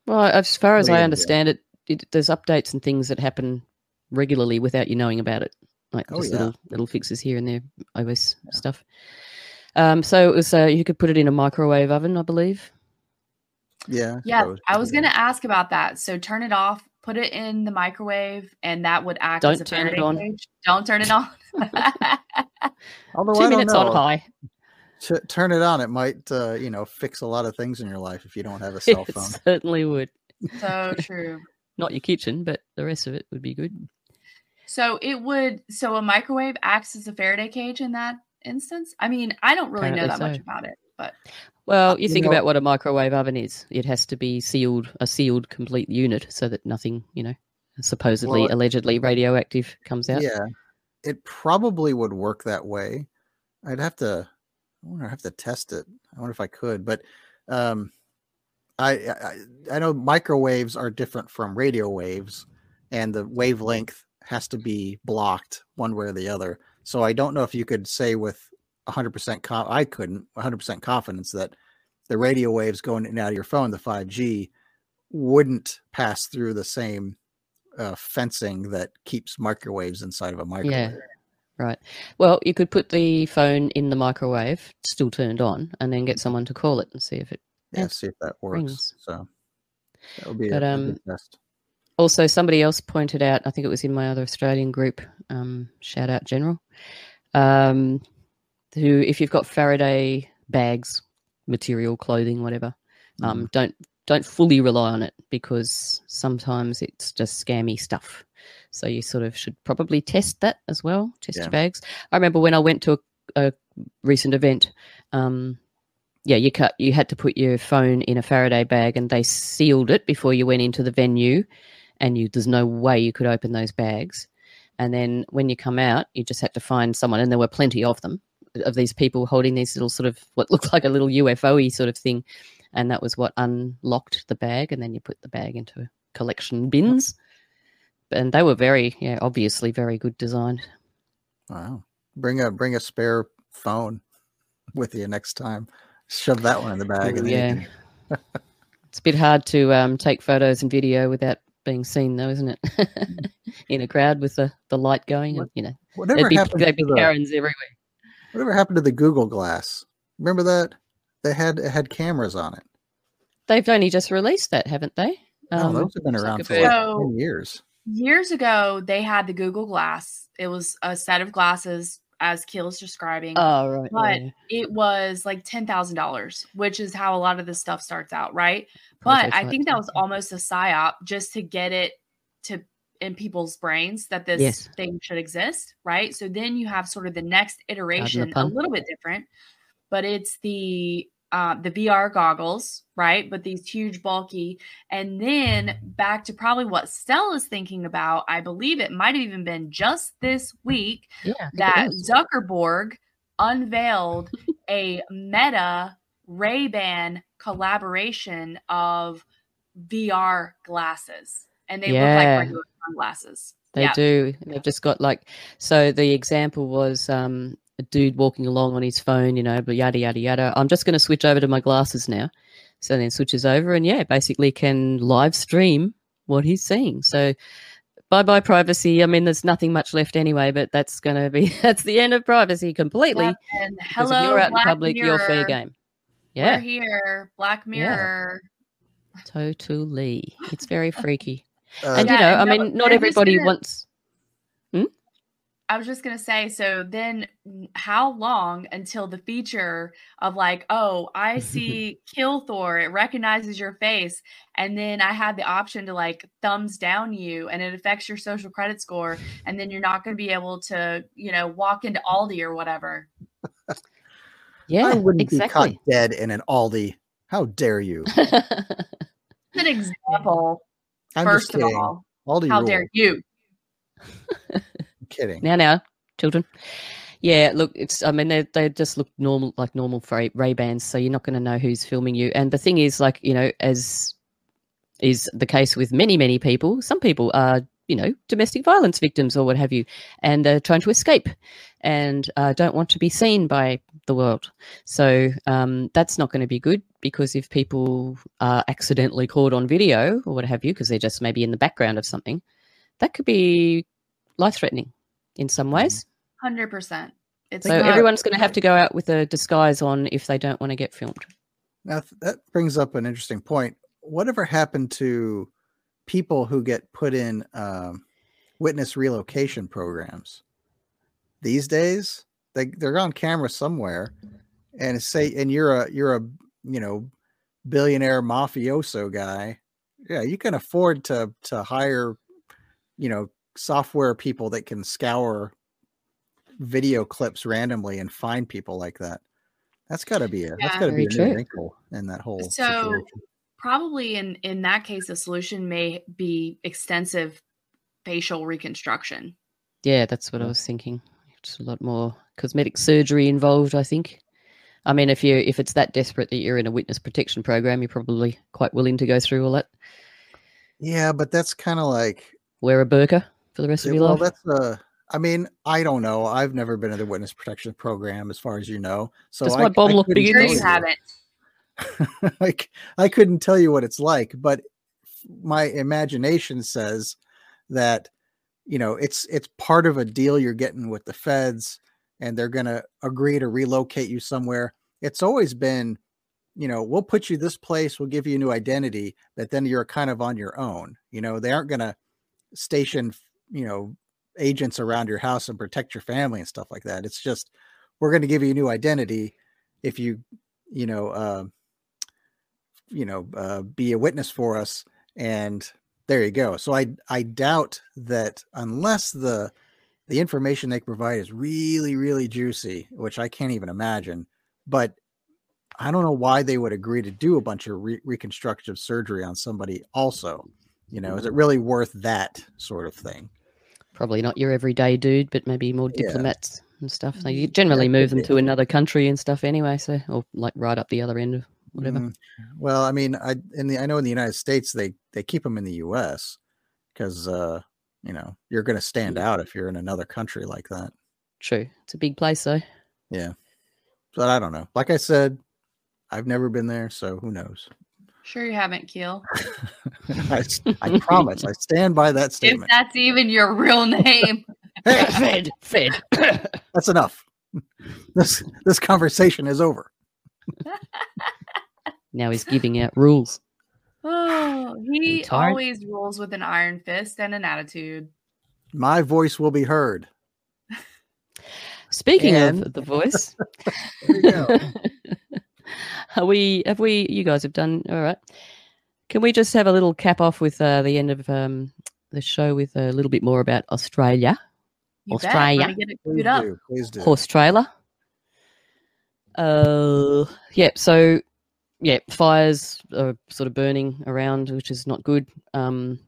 Well, as far as What are you I understand it, it, there's updates and things that happen regularly without you knowing about it, like Oh, just yeah. little little fixes here and there, iOS stuff. Um, so it was uh, you could put it in a microwave oven, I believe. yeah, Yeah, suppose I you was going to ask about that. So turn it off, put it in the microwave, and that would act as Don't a turn it on. cage. Don't turn it on. Although Two I don't minutes on high. T- turn it on. It might, uh, you know, fix a lot of things in your life if you don't have a cell It phone. certainly would. so true. Not your kitchen, but the rest of it would be good. So it would. So a microwave acts as a Faraday cage in that instance. I mean, I don't really know that Apparently much about it, but Well, Uh, you you think know- about what a microwave oven is. It has to be sealed, a sealed complete unit, so that nothing, you know, supposedly, Well, allegedly radioactive comes out. Yeah, it probably would work that way. I'd have to. I wonder. I have to test it. I wonder if I could, but um, I, I I know microwaves are different from radio waves, and the wavelength has to be blocked one way or the other. So I don't know if you could say with 100% con- I couldn't 100% confidence that the radio waves going in and out of your phone, the 5G, wouldn't pass through the same uh, fencing that keeps microwaves inside of a microwave. Yeah. Right. Well, you could put the phone in the microwave, still turned on, and then get someone to call it and see if it. Yeah, Yeah, see if that works. rings. So that would be But, a, um, good test. Also, somebody else pointed out, I think it was in my other Australian group, um, shout out General, um, who, if you've got Faraday bags, material, clothing, whatever, um, don't don't fully rely on it because sometimes it's just scammy stuff. So you sort of should probably test that as well. Test Yeah. your bags. I remember when I went to a, a recent event. Um, yeah, you cut. You had to put your phone in a Faraday bag, and they sealed it before you went into the venue. And you, there's no way you could open those bags. And then when you come out, you just had to find someone, and there were plenty of them, of these people holding these little sort of what looked like a little UFO-y sort of thing, and that was what unlocked the bag. And then you put the bag into collection bins. And they were very, yeah, obviously very good design. Wow. Bring a bring a spare phone with you next time. Shove that one in the bag. and yeah. It's a bit hard to um, take photos and video without being seen, though, isn't it? In a crowd with the, the light going, and you know, Whatever there'd be, happened there'd to be the Karens everywhere. Whatever happened to the Google Glass? Remember that? They had it had cameras on it. They've only just released that, haven't they? No, Um, those have been around for like So- 10 years. Years ago, they had the Google Glass. It was a set of glasses, as Keel's describing. oh, right. But yeah. it was like ten thousand dollars, which is how a lot of this stuff starts out, right? But I think that was almost a psyop just to get it to in people's brains that this Yes. thing should exist, right? So then you have sort of the next iteration, a little bit different, but it's the uh, the VR goggles, right? But these huge, bulky, and then back to probably what Stella's thinking about. I believe it might have even been just this week yeah, I think it that. Zuckerberg unveiled a Meta Ray Ban collaboration of VR glasses, and they look like regular sunglasses. They yeah. do. They've just got like so the example was um a dude walking along on his phone, you know, but yada yada yada. I'm just gonna switch over to my glasses now. So then switches over and yeah, basically can live stream what he's seeing. So bye bye privacy. I mean there's nothing much left anyway, but that's gonna be that's the end of privacy completely. Yep, And hello, you're out Black in public, Mirror. you're fair game. We're Yeah, here, Black Mirror. totally. It's very freaky. And you know, I and no- mean, not I'm everybody gonna- wants hmm? I was just gonna say, so then how long until the feature of like, oh, I see Kill Thor, it recognizes your face, and then I have the option to like thumbs down you and it affects your social credit score, and then you're not gonna be able to, you know, walk into Aldi or whatever. yeah, I wouldn't exactly. be caught dead in an Aldi. How dare you? An example, I'm first just of all. Aldi How rule. dare you? I'm kidding. now now children yeah look it's i mean they, they just look normal like normal for ray bans so you're not going to know who's filming you and the thing is like you know as is the case with many many people some people are you know domestic violence victims or what have you and they're trying to escape and uh, don't want to be seen by the world so um, that's not going to be good because if people are accidentally caught on video or what have you because they're just maybe in the background of something that could be life threatening in some ways Hundred percent. It's so not- everyone's going to have to go out with a disguise on if they don't want to get filmed. Now that brings up an interesting point. Whatever happened to people who get put in um, witness relocation programs? These days, they they're on camera somewhere, and say, and you're a you're a you know billionaire mafioso guy. Yeah, you can afford to to hire, you know, software people that can scour video clips randomly and find people like that. That's got to be a—that's got to be a new wrinkle in that whole So situation. Probably in in that case, the solution may be extensive facial reconstruction. Yeah, that's what I was thinking. Just a lot more cosmetic surgery involved, I think. I mean, if you if it's that desperate that you're in a witness protection program, you're probably quite willing to go through all that. Yeah, but that's kind of like Wear a burqa for the rest of Yeah, your well, life. Well that's uh I mean, I don't know. I've never been in the witness protection program, as far as you know. So Does I, my bomb I look couldn't big Sure you haven't. like I couldn't tell you what it's like, but my imagination says that you know it's it's part of a deal you're getting with the feds, and they're gonna agree to relocate you somewhere. It's always been, you know, we'll put you this place, we'll give you a new identity, but then you're kind of on your own. You know, they aren't gonna station, you know, agents around your house and protect your family and stuff like that. It's just we're going to give you a new identity if you, you know, uh, you know, uh, be a witness for us, and there you go. So I I doubt that unless the the information they provide is really really juicy, which I can't even imagine, but I don't know why they would agree to do a bunch of re- reconstructive surgery on somebody. Also, you know, is it really worth that sort of thing? Probably not your everyday dude, but maybe more Yeah. diplomats and stuff. They generally move them to another country and stuff anyway, so or like right up the other end of whatever. Mm, well, I mean, I in the I know in the United States they they keep them in the U.S. because uh, you know you're going to stand out if you're in another country like that. True. It's a big place though. Yeah, but I don't know. Like I said, I've never been there, so who knows? Sure you haven't, Keel. I promise. I stand by that statement. If that's even your real name. Hey, Fed, fed. that's enough. This this conversation is over. Now he's giving out rules. Oh, he always rules with an iron fist and an attitude. My voice will be heard. Speaking And- of the voice, There you go. are we? Have we? You guys have done all right. Can we just have a little cap off with uh, the end of um, the show with a little bit more about Australia, You. Australia. Get it Please up. do. Please do. horse trailer? Uh, yeah. So, yeah, fires are sort of burning around, which is not good. Um,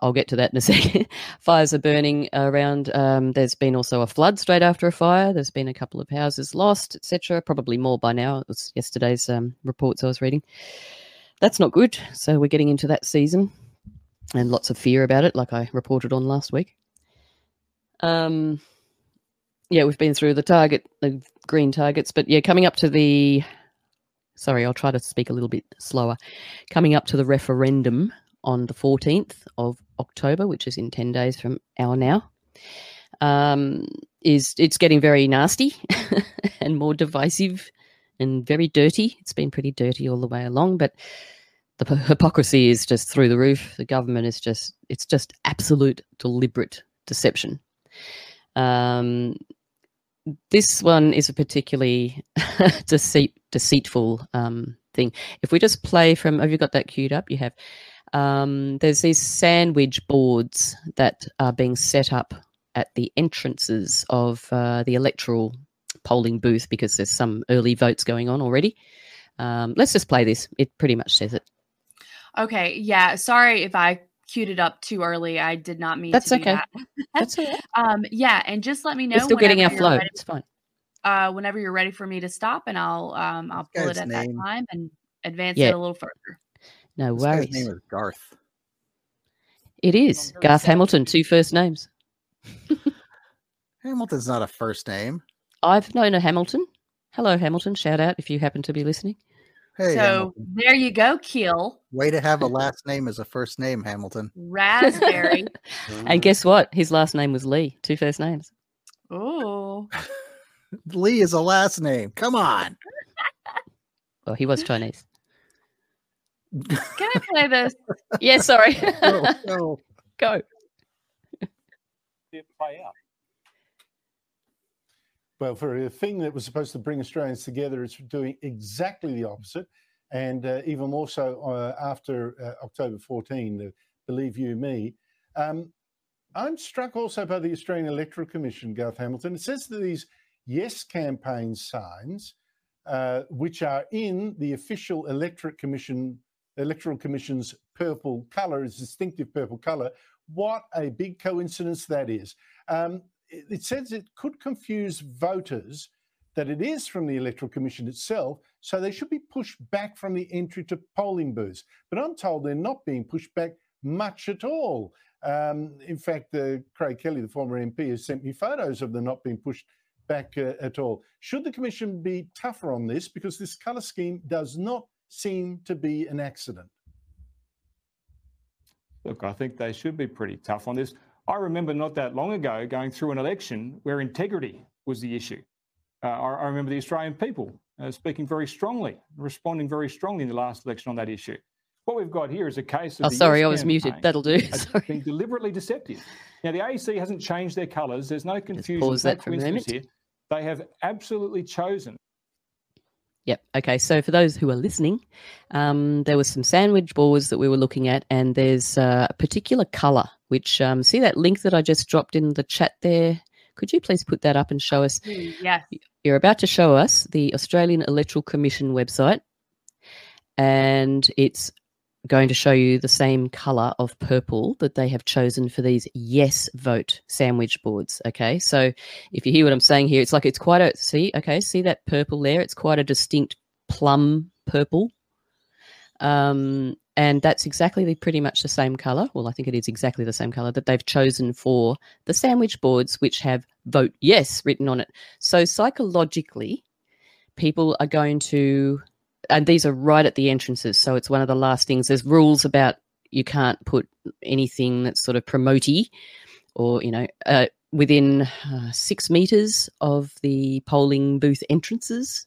I'll get to that in a second. Fires are burning around. Um, there's been also a flood straight after a fire. There's been a couple of houses lost, etc. Probably more by now. It was yesterday's um, reports I was reading. That's not good. So we're getting into that season, and lots of fear about it, like I reported on last week. Um, yeah, we've been through the target, the green targets, but yeah, coming up to the. Sorry, I'll try to speak a little bit slower. Coming up to the referendum on the 14th of October, which is in 10 days from our now, um, is it's getting very nasty and more divisive and very dirty. It's been pretty dirty all the way along, but the hypocrisy is just through the roof. The government is just, it's just absolute deliberate deception. Um, this one is a particularly deceit, deceitful um, thing. If we just play from, have you got that queued up? You have. Um, there's these sandwich boards that are being set up at the entrances of uh, the electoral polling booth because there's some early votes going on already. Um, let's just play this. It pretty much says it. Okay. Yeah. Sorry if I queued it up too early. I did not mean That's to do okay. that. That's all right. Um, yeah, and just let me know. We're still getting our whenever you're flow. ready- It's fine. uh, whenever you're ready for me to stop, and I'll um, I'll pull it at name- that time and advance Yeah. it a little further. No This guy's worries. name is Garth. It is very Garth sad. Hamilton, two first names. Hamilton's not a first name. I've known a Hamilton. Hello, Hamilton. Shout out if you happen to be listening. Hey, so Hamilton. there you go, Keel way to have a last name as a first name, Hamilton. Raspberry. And guess what? His last name was Lee. Two first names. oh, Lee is a last name. Come on. Well, he was Chinese. can I play this? yeah, sorry. No, no. Go. Well, for a thing that was supposed to bring Australians together, it's doing exactly the opposite. And uh, even more so uh, after uh, October 14, uh, believe you me. Um, I'm struck also by the Australian Electoral Commission, Garth Hamilton. It says that these Yes campaign signs, uh, which are in the official Electorate Commission, Electoral Commission's purple colour, its distinctive purple colour, what a big coincidence that is. Um, it, says it could confuse voters that it is from the Electoral Commission itself, so they should be pushed back from the entry to polling booths. But I'm told they're not being pushed back much at all. Um, in fact, uh, Craig Kelly, the former MP, has sent me photos of them not being pushed back uh, at all. Should the Commission be tougher on this? Because this colour scheme does not seem to be an accident. Look, I think they should be pretty tough on this. I remember not that long ago going through an election where integrity was the issue. Uh, I, I remember the Australian people uh, speaking very strongly, responding very strongly in the last election on that issue. What we've got here is a case of Oh, the sorry, Yes I was muted. That'll do. Sorry. been deliberately deceptive. Now, the AEC hasn't changed their colours. There's no confusion. pause there's no that for a moment. here. They have absolutely chosen Yep. Okay. So for those who are listening, um, there was some sandwich boards that we were looking at, and there's uh, a particular color. Which um, see that link that I just dropped in the chat there. Could you please put that up and show us? yes. You're about to show us the Australian Electoral Commission website, and it's going to show you the same color of purple that they have chosen for these yes vote sandwich boards. Okay, so if you hear what I'm saying here, it's like it's quite a see. Okay, see that purple there? It's quite a distinct plum purple. Um, and that's exactly the, pretty much the same color. Well, I think it is exactly the same color that they've chosen for the sandwich boards, which have vote yes written on it. So psychologically, people are going to, and these are right at the entrances. So it's one of the last things. There's rules about you can't put anything that's sort of promotey or, you know, uh, within uh, six meters of the polling booth entrances,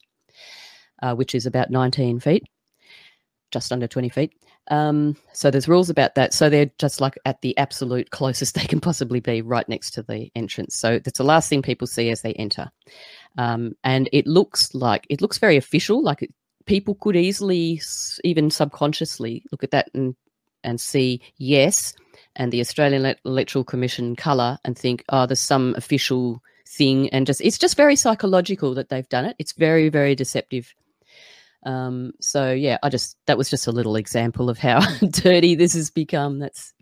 uh, which is about 19 feet. just under 20 feet. Um, so there's rules about that. So they're just like at the absolute closest they can possibly be, right next to the entrance. So that's the last thing people see as they enter. Um, and it looks like it looks very official. Like it, people could easily, even subconsciously, look at that and and see yes, and the Australian Electoral Commission colour and think, oh, there's some official thing, and just it's just very psychological that they've done it. It's very very deceptive. Um, so yeah, I just that was just a little example of how dirty this has become. That's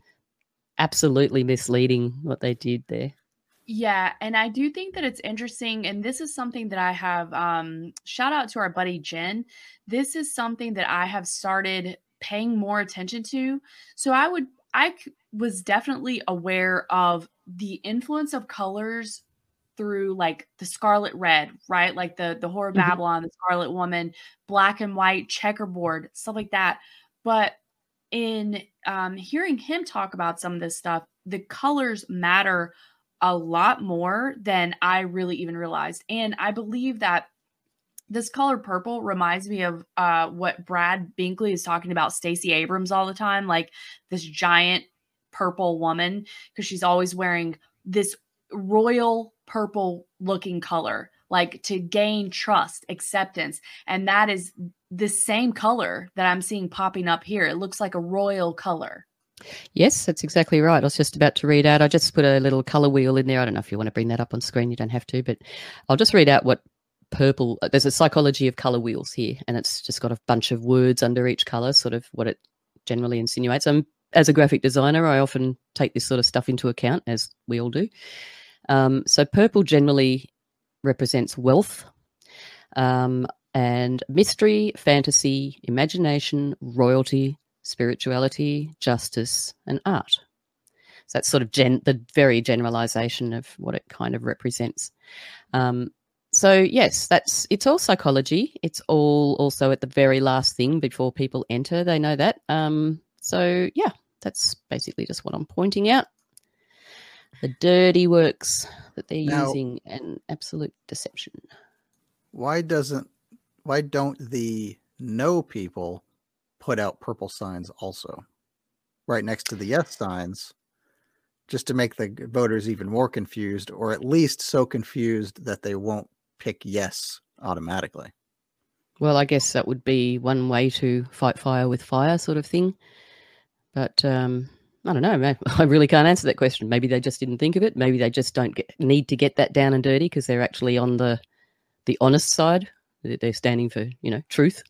absolutely misleading what they did there. Yeah, and I do think that it's interesting, and this is something that I have. Um, shout out to our buddy Jen. This is something that I have started paying more attention to. So I would, I was definitely aware of the influence of colors through like the scarlet red right? Like the the horror of mm-hmm. babylon the scarlet woman black and white checkerboard stuff like that. But in um, hearing him talk about some of this stuff the colors matter a lot more than i really even realized. And i believe that this color purple reminds me of uh, what brad binkley is talking about stacey abrams all the time like this giant purple woman because she's always wearing this royal purple looking color like to gain trust acceptance and that is the same color that i'm seeing popping up here. It looks like a royal color. Yes that's exactly right. I was just about to read out i just put a little color wheel in there. I don't know if you want to bring that up on screen you don't have to but i'll just read out what purple uh, there's a psychology of color wheels here and it's just got a bunch of words under each color sort of what it generally insinuates. Um, as a graphic designer i often take this sort of stuff into account as we all do um, so purple generally represents wealth um, and mystery, fantasy, imagination, royalty, spirituality, justice, and art. So that's sort of gen- the very generalization of what it kind of represents. Um, so yes, that's it's all psychology. It's all also at the very last thing before people enter. They know that. Um, so yeah, that's basically just what I'm pointing out the dirty works that they're now, using and absolute deception. Why doesn't why don't the no people put out purple signs also right next to the yes signs just to make the voters even more confused or at least so confused that they won't pick yes automatically? Well, I guess that would be one way to fight fire with fire sort of thing. But um, I don't know. Man. I really can't answer that question. Maybe they just didn't think of it. Maybe they just don't get, need to get that down and dirty because they're actually on the the honest side. They're standing for you know truth.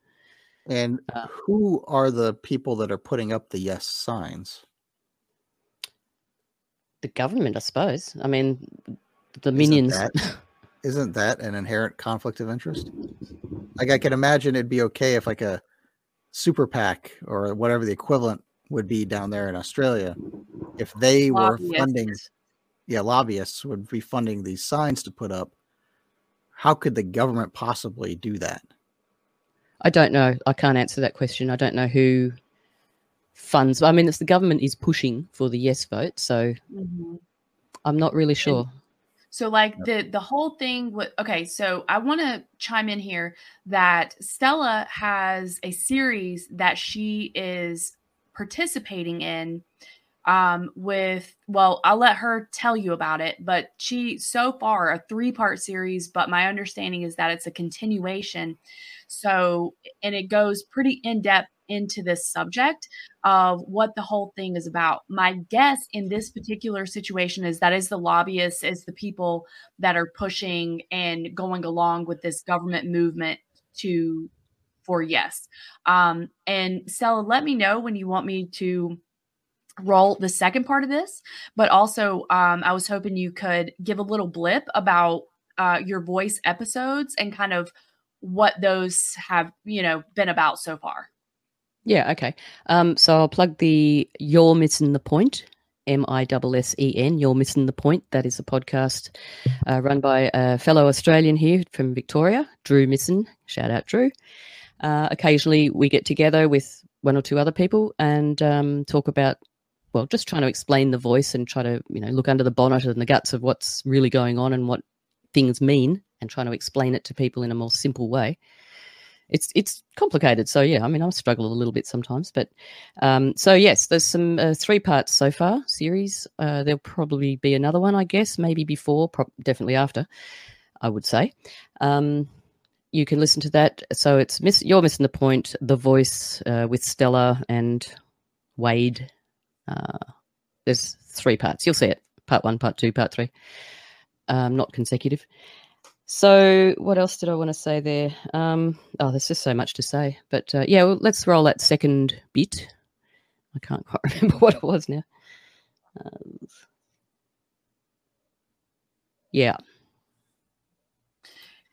And uh, who are the people that are putting up the yes signs? The government, I suppose. I mean, the minions. Isn't that, isn't that an inherent conflict of interest? Like I can imagine it'd be okay if like a super PAC or whatever the equivalent would be down there in Australia. If they lobbyists. were funding yeah lobbyists would be funding these signs to put up. How could the government possibly do that? I don't know. I can't answer that question. I don't know who funds i mean it's the government is pushing for the yes vote so mm-hmm. i'm not really sure. and so like the the whole thing with okay, so I want to chime in here that Stella has a series that she is participating in um, with well i'll let her tell you about it but she so far a three part series but my understanding is that it's a continuation. So and it goes pretty in depth into this subject of what the whole thing is about. My guess in this particular situation is that is the lobbyists is the people that are pushing and going along with this government movement to for yes. Um, and Stella, let me know when you want me to roll the second part of this. But also, um, I was hoping you could give a little blip about uh, your voice episodes and kind of what those have, you know, been about so far. Yeah, okay. Um, so I'll plug the You're Missing the Point, M I S S E N, You're Missing the Point. That is a podcast uh, run by a fellow Australian here from Victoria, Drew Misson. Shout out, Drew. Uh, occasionally, we get together with one or two other people and um, talk about, well, just trying to explain the voice and try to, you know, look under the bonnet and the guts of what's really going on and what things mean and trying to explain it to people in a more simple way. it's it's complicated. So yeah, I mean, I struggle a little bit sometimes, but um, so yes, there's some uh, three parts so far series. Uh, there'll probably be another one, I guess, maybe before, pro- definitely after. I would say. Um, you can listen to that. So it's miss, you're missing the point. The voice uh, with Stella and Wade. Uh, there's three parts. You'll see it. Part one, part two, part three. Um, not consecutive. So, what else did I want to say there? Um, oh, there's just so much to say. But uh, yeah, well, let's roll that second bit. I can't quite remember what it was now. Um, yeah.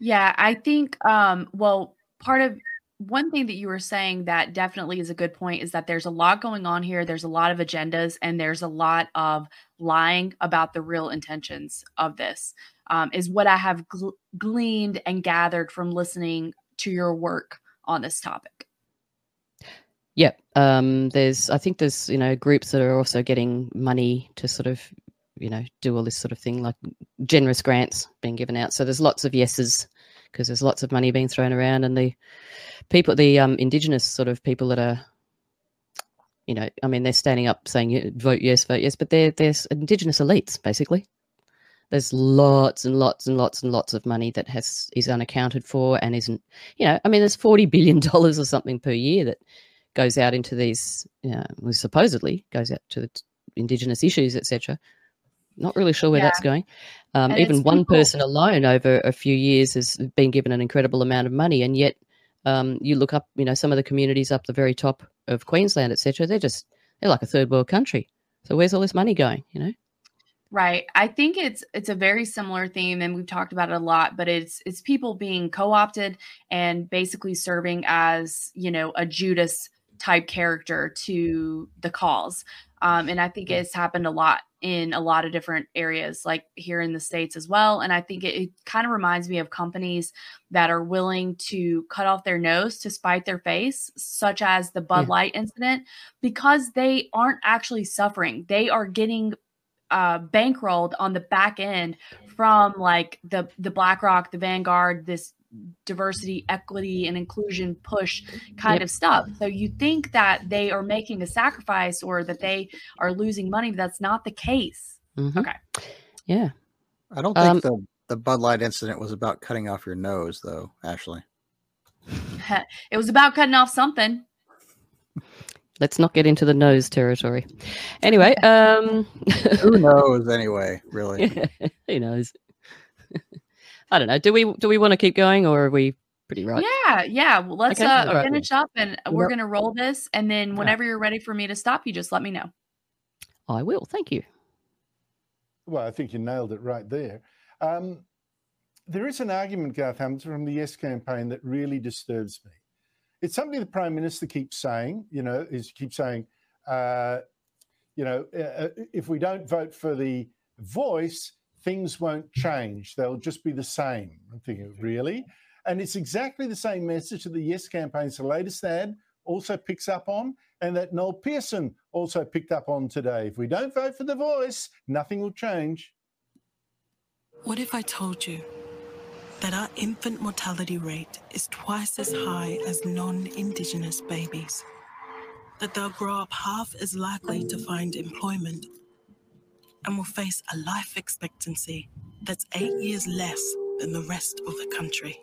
Yeah, I think, um, well, part of one thing that you were saying that definitely is a good point is that there's a lot going on here. There's a lot of agendas and there's a lot of lying about the real intentions of this um, is what I have gl- gleaned and gathered from listening to your work on this topic. Yeah, um, there's I think there's you know groups that are also getting money to sort of you know do all this sort of thing like generous grants being given out. So there's lots of yeses because there's lots of money being thrown around, and the people, the um, indigenous sort of people that are you know, I mean, they're standing up saying vote yes, vote yes, but they're there's indigenous elites basically. There's lots and lots and lots and lots of money that has is unaccounted for and isn't you know i mean there's 40 billion dollars or something per year that goes out into these you know, supposedly goes out to the indigenous issues etc not really sure where yeah. that's going um, even one people. person alone over a few years has been given an incredible amount of money and yet um, you look up you know some of the communities up the very top of queensland etc they're just they're like a third world country so where's all this money going you know Right. I think it's it's a very similar theme and we've talked about it a lot, but it's it's people being co-opted and basically serving as, you know, a Judas type character to the cause. Um, and I think it's happened a lot in a lot of different areas, like here in the States as well. And I think it, it kind of reminds me of companies that are willing to cut off their nose to spite their face, such as the Bud yeah. Light incident, because they aren't actually suffering. They are getting uh, bankrolled on the back end from like the the BlackRock, the Vanguard, this diversity, equity, and inclusion push kind yep. of stuff. So you think that they are making a sacrifice or that they are losing money, but that's not the case. Mm-hmm. Okay. Yeah. I don't think um, the the Bud Light incident was about cutting off your nose, though. Ashley, it was about cutting off something let's not get into the nose territory. Anyway, um who knows anyway, really. who knows? I don't know. Do we do we want to keep going or are we pretty right? Yeah, yeah. Well, let's okay. uh, right. finish up and we're going to roll this and then whenever right. you're ready for me to stop, you just let me know. I will. Thank you. Well, I think you nailed it right there. Um, there is an argument, Garth Hamilton, from the Yes campaign that really disturbs me it's something the prime minister keeps saying. You know, is keeps saying, uh, you know, uh, uh, if we don't vote for the voice, things won't change. They'll just be the same. I'm thinking, really? And it's exactly the same message that the Yes campaign's latest ad also picks up on, and that Noel Pearson also picked up on today. If we don't vote for the voice, nothing will change. What if I told you that our infant mortality rate is twice as high as non Indigenous babies, that they'll grow up half as likely to find employment, and will face a life expectancy that's eight years less than the rest of the country.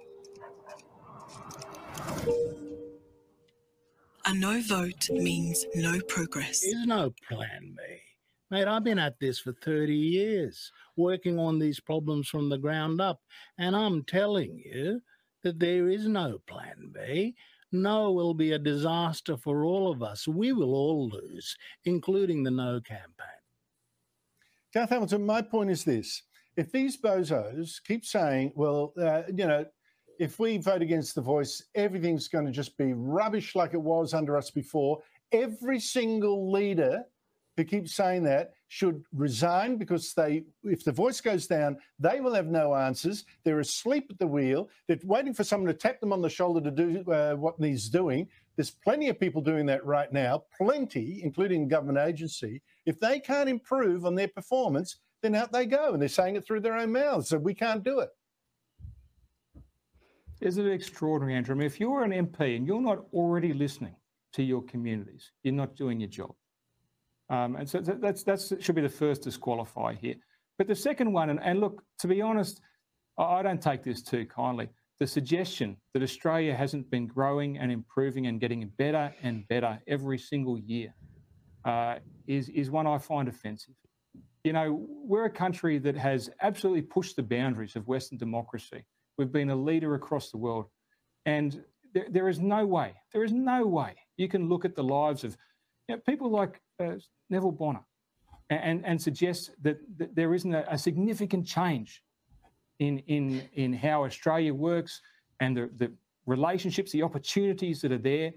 A no vote means no progress. There's no plan B. Mate, I've been at this for 30 years, working on these problems from the ground up, and I'm telling you that there is no plan B. No will be a disaster for all of us. We will all lose, including the No campaign. Garth Hamilton, my point is this. If these bozos keep saying, well, uh, you know, if we vote against the voice, everything's going to just be rubbish like it was under us before, every single leader who keeps saying that should resign because they, if the voice goes down, they will have no answers. They're asleep at the wheel. They're waiting for someone to tap them on the shoulder to do uh, what he's doing. There's plenty of people doing that right now, plenty, including government agency. If they can't improve on their performance, then out they go, and they're saying it through their own mouths. So we can't do it. Isn't it extraordinary, Andrew? I mean, if you're an MP and you're not already listening to your communities, you're not doing your job. Um, and so that's that's should be the first disqualifier here. But the second one, and, and look, to be honest, I don't take this too kindly. The suggestion that Australia hasn't been growing and improving and getting better and better every single year uh, is is one I find offensive. You know, we're a country that has absolutely pushed the boundaries of Western democracy. We've been a leader across the world, and there, there is no way, there is no way you can look at the lives of you know, people like uh, Neville Bonner and, and suggest that, that there isn't a, a, significant change in, in, in how Australia works and the, the relationships, the opportunities that are there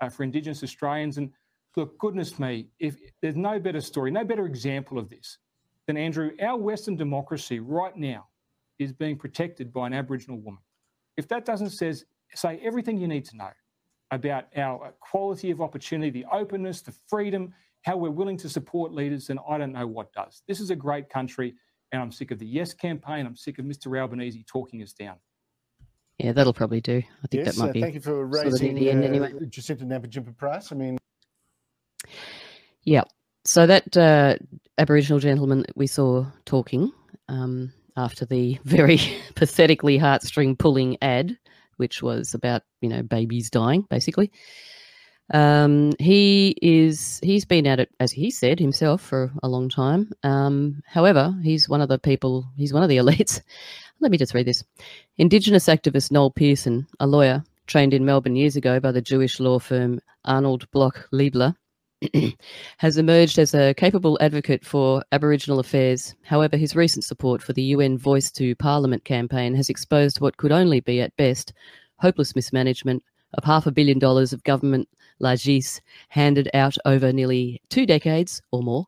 uh, for Indigenous Australians. And look, goodness me, if there's no better story, no better example of this than Andrew, our Western democracy right now is being protected by an Aboriginal woman. If that doesn't says, say everything you need to know about our quality of opportunity, the openness, the freedom, how we're willing to support leaders, then I don't know what does. This is a great country, and I'm sick of the Yes campaign. I'm sick of Mr. Albanese talking us down. Yeah, that'll probably do. I think yes, that might uh, be. Thank you for raising sort of the end, uh, anyway. Jacinta Nampijinpa Price. I mean, yeah. So that uh, Aboriginal gentleman that we saw talking um, after the very pathetically heartstring pulling ad, which was about you know babies dying, basically. Um, he is he's been at it as he said himself for a long time. Um, however, he's one of the people. He's one of the elites. Let me just read this. Indigenous activist Noel Pearson, a lawyer trained in Melbourne years ago by the Jewish law firm Arnold Bloch Leibler, has emerged as a capable advocate for Aboriginal affairs. However, his recent support for the UN Voice to Parliament campaign has exposed what could only be, at best, hopeless mismanagement of half a billion dollars of government largesse handed out over nearly two decades or more,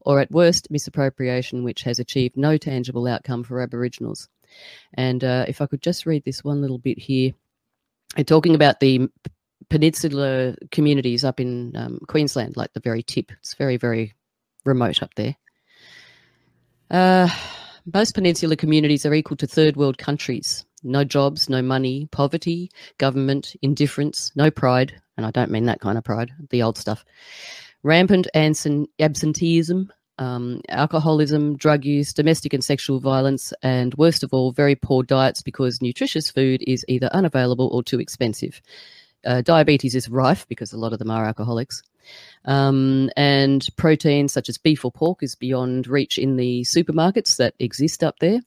or at worst, misappropriation which has achieved no tangible outcome for Aboriginals. And uh, if I could just read this one little bit here, they're talking about the peninsula communities up in um, Queensland, like the very tip. It's very, very remote up there. Uh, most peninsula communities are equal to third world countries. No jobs, no money, poverty, government, indifference, no pride. And I don't mean that kind of pride, the old stuff. Rampant absent- absenteeism, um, alcoholism, drug use, domestic and sexual violence, and worst of all, very poor diets because nutritious food is either unavailable or too expensive. Uh, diabetes is rife because a lot of them are alcoholics. Um, and protein such as beef or pork is beyond reach in the supermarkets that exist up there.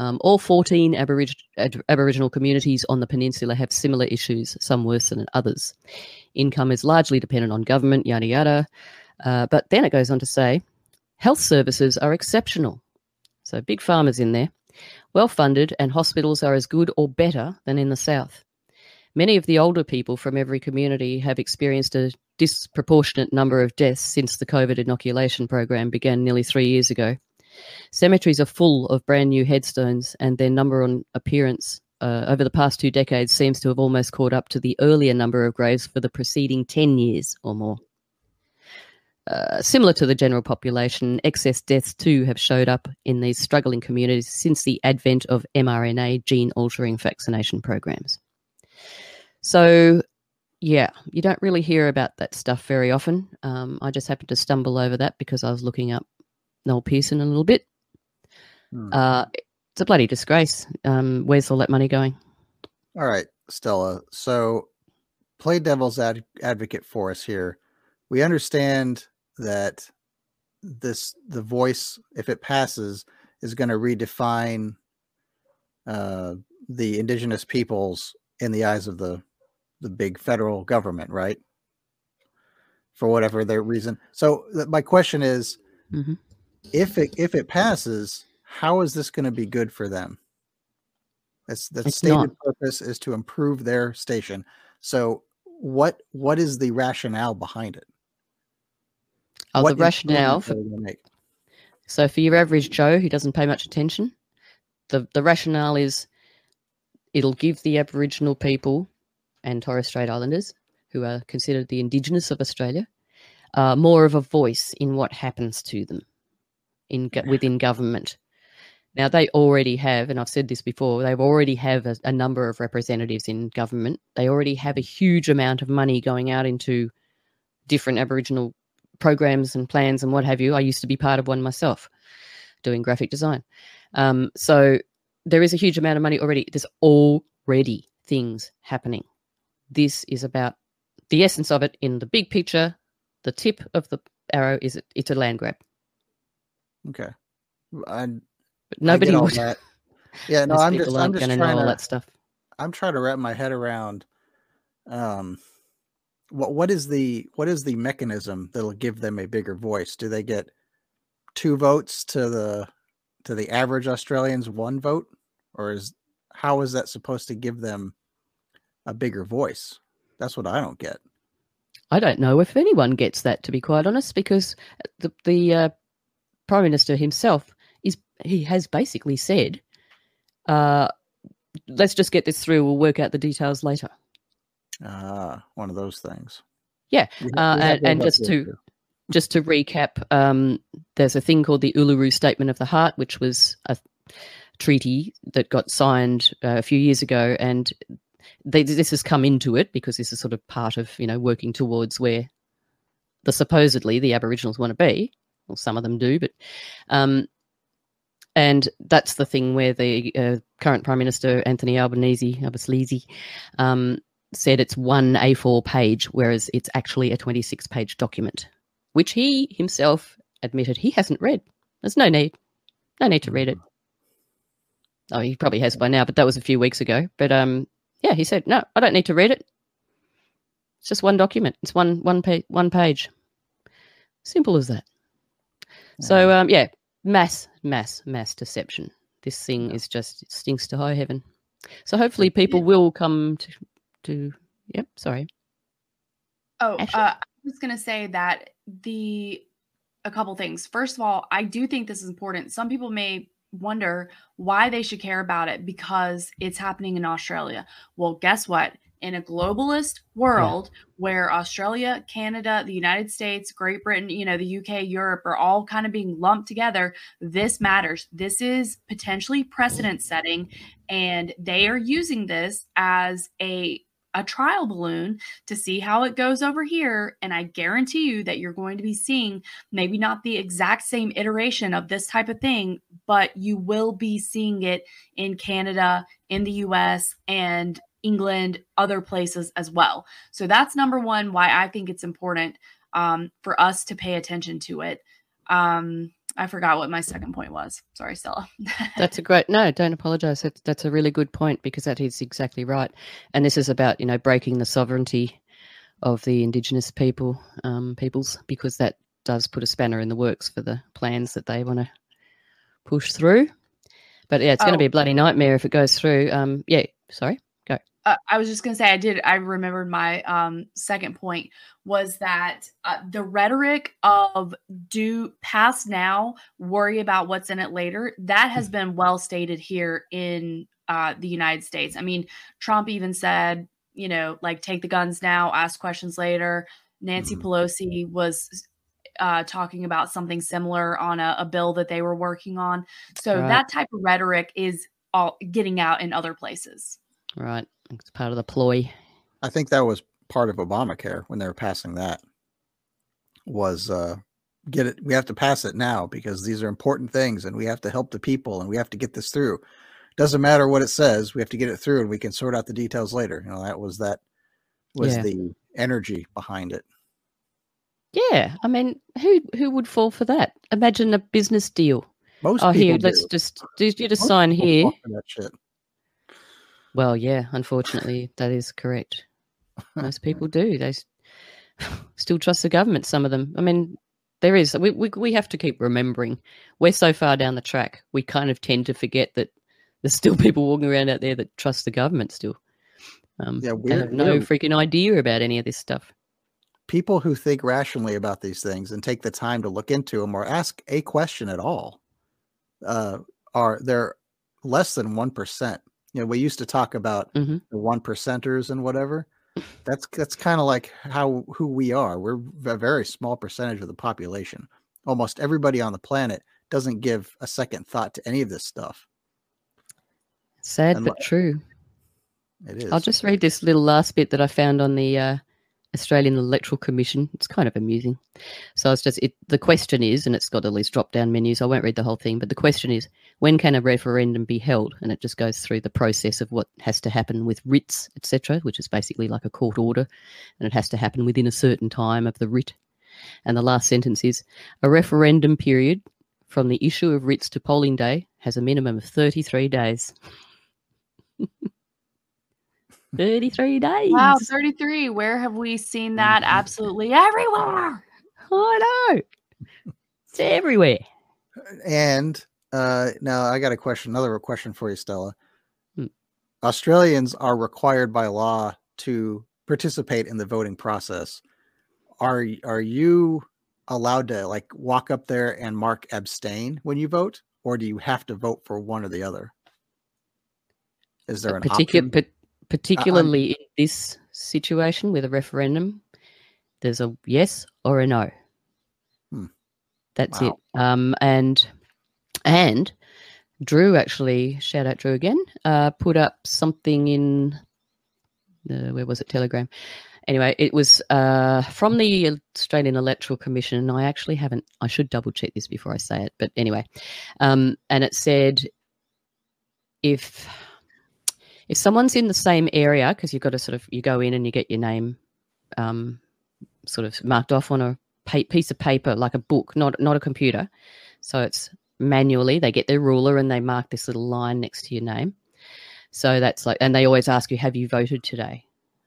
Um, all 14 Aborig- Aboriginal communities on the peninsula have similar issues, some worse than others. Income is largely dependent on government, yada yada. Uh, but then it goes on to say health services are exceptional. So big farmers in there, well funded, and hospitals are as good or better than in the south. Many of the older people from every community have experienced a disproportionate number of deaths since the COVID inoculation program began nearly three years ago. Cemeteries are full of brand new headstones, and their number on appearance uh, over the past two decades seems to have almost caught up to the earlier number of graves for the preceding 10 years or more. Uh, similar to the general population, excess deaths too have showed up in these struggling communities since the advent of mRNA gene altering vaccination programs. So, yeah, you don't really hear about that stuff very often. Um, I just happened to stumble over that because I was looking up Noel Pearson a little bit. Hmm. Uh, it's a bloody disgrace. Um, where's all that money going? All right, Stella. So, play devil's ad- advocate for us here. We understand that this the voice, if it passes, is going to redefine uh, the indigenous peoples in the eyes of the the big federal government, right? For whatever their reason. So my question is, mm-hmm. if it if it passes, how is this going to be good for them? That's the stated not. purpose is to improve their station. So what what is the rationale behind it? Oh, what the rationale for, so for your average Joe who doesn't pay much attention, the the rationale is it'll give the Aboriginal people and Torres Strait Islanders, who are considered the indigenous of Australia, uh, more of a voice in what happens to them in within government. Now they already have, and I've said this before, they already have a, a, number of representatives in government. They already have a huge amount of money going out into different Aboriginal programs and plans and what have you. I used to be part of one myself, doing graphic design. Um, so there is a huge amount of money already. There's already things happening. This is about the essence of it in the big picture. The tip of the arrow is it, it's a land grab. Okay. I, but nobody I would. That. Yeah, no, I'm just, I'm just trying to, all that stuff. I'm trying to wrap my head around um what what is the what is the mechanism that'll give them a bigger voice? Do they get two votes to the to the average Australians one vote? Or is how is that supposed to give them a bigger voice? That's what I don't get. I don't know if anyone gets that, to be quite honest, because the the uh, prime minister himself is he has basically said, uh, "Let's just get this through. We'll work out the details later." Ah, one of those things. Yeah, uh, and, and just to just to recap, um, there's a thing called the Uluru Statement of the Heart, which was a treaty that got signed uh, a few years ago, and they, this has come into it because this is sort of part of you know working towards where the supposedly the Aboriginals want to be. Well, some of them do, but um, and that's the thing where the uh, current Prime Minister Anthony Albanese, Albanese um, said it's one A4 page, whereas it's actually a 26 page document, which he himself admitted he hasn't read. There's no need, no need to read it. Oh, he probably has by now, but that was a few weeks ago. But um, yeah, he said, no, I don't need to read it. It's just one document. It's one one page. One page. Simple as that. So um, yeah, mass, mass, mass deception. This thing is just it stinks to high heaven. So hopefully people will come to to. Yep. Sorry. Oh, uh, I was going to say that the a couple things. First of all, I do think this is important. Some people may wonder why they should care about it because it's happening in Australia. Well, guess what? In a globalist world yeah. where Australia, Canada, the United States, Great Britain, you know, the UK, Europe are all kind of being lumped together, this matters. This is potentially precedent setting, and they are using this as a a trial balloon to see how it goes over here. And I guarantee you that you're going to be seeing maybe not the exact same iteration of this type of thing, but you will be seeing it in Canada, in the US, and England, other places as well. So that's number one, why I think it's important um, for us to pay attention to it. Um, I forgot what my second point was. Sorry, Stella. that's a great no. Don't apologize. That's that's a really good point because that is exactly right. And this is about you know breaking the sovereignty of the indigenous people um, peoples because that does put a spanner in the works for the plans that they want to push through. But yeah, it's oh. going to be a bloody nightmare if it goes through. Um, yeah, sorry uh, I was just going to say, I did, I remembered my um, second point was that uh, the rhetoric of do pass now, worry about what's in it later, that has mm. been well stated here in uh, the United States. I mean, Trump even said, you know, like take the guns now, ask questions later. Nancy mm-hmm. Pelosi was uh, talking about something similar on a, a, bill that they were working on. So right. that type of rhetoric is all getting out in other places. Right. It's part of the ploy. I think that was part of Obamacare when they were passing that. Was uh, get it? We have to pass it now because these are important things, and we have to help the people, and we have to get this through. Doesn't matter what it says, we have to get it through, and we can sort out the details later. You know, that was that was yeah. the energy behind it. Yeah, I mean, who who would fall for that? Imagine a business deal. Most oh, here, do. let's just do you just Most sign here. Well, yeah, unfortunately, that is correct. Most people do. They still trust the government, some of them. I mean, there is. We, we, we have to keep remembering we're so far down the track, we kind of tend to forget that there's still people walking around out there that trust the government still. Um, yeah, we have no freaking idea about any of this stuff. People who think rationally about these things and take the time to look into them or ask a question at all uh, are they're less than one percent you know, we used to talk about mm-hmm. the one percenters and whatever. That's that's kind of like how who we are. We're a very small percentage of the population. Almost everybody on the planet doesn't give a second thought to any of this stuff. Sad but true. It is. I'll just read this little last bit that I found on the uh, Australian Electoral Commission. It's kind of amusing. So it's just it. The question is, and it's got all these drop-down menus. I won't read the whole thing, but the question is, when can a referendum be held? And it just goes through the process of what has to happen with writs, etc., which is basically like a court order, and it has to happen within a certain time of the writ. And the last sentence is, a referendum period from the issue of writs to polling day has a minimum of thirty-three days. 33 days. Wow, 33. Where have we seen that? Mm-hmm. Absolutely everywhere. I know. It's everywhere. And uh, now I got a question, another question for you, Stella. Hmm. Australians are required by law to participate in the voting process. Are are you allowed to like walk up there and mark abstain when you vote, or do you have to vote for one or the other? Is there an Particu- particularly in this situation with a referendum, there's a yes or a no. Hmm. That's Wow. it. Um, and and Drew actually, shout out Drew again, uh, put up something in the where was it Telegram. Anyway, it was uh, from the Australian Electoral Commission. and I actually haven't. I should double check this before I say it. But anyway, um, and it said if if someone's in the same area because you've got to sort of you go in and you get your name um, sort of marked off on a pa- piece of paper like a book not not a computer. So it's manually they get their ruler and they mark this little line next to your name. So that's like and they always ask you have you voted today?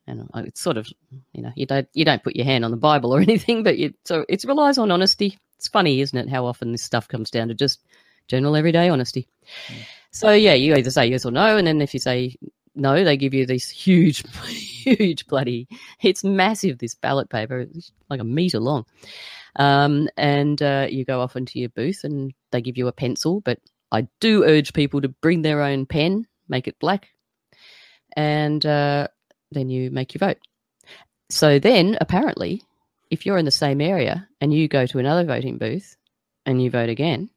And it's sort of you know you don't you don't put your hand on the bible or anything but you so it relies on honesty. It's funny isn't it how often this stuff comes down to just general everyday honesty. So yeah, you either say yes or no, and then if you say no, they give you this huge, huge bloody. It's massive. This ballot paper, it's like a meter long, um, and uh, you go off into your booth, and they give you a pencil. But I do urge people to bring their own pen, make it black, and uh, then you make your vote. So then, apparently, if you're in the same area and you go to another voting booth and you vote again,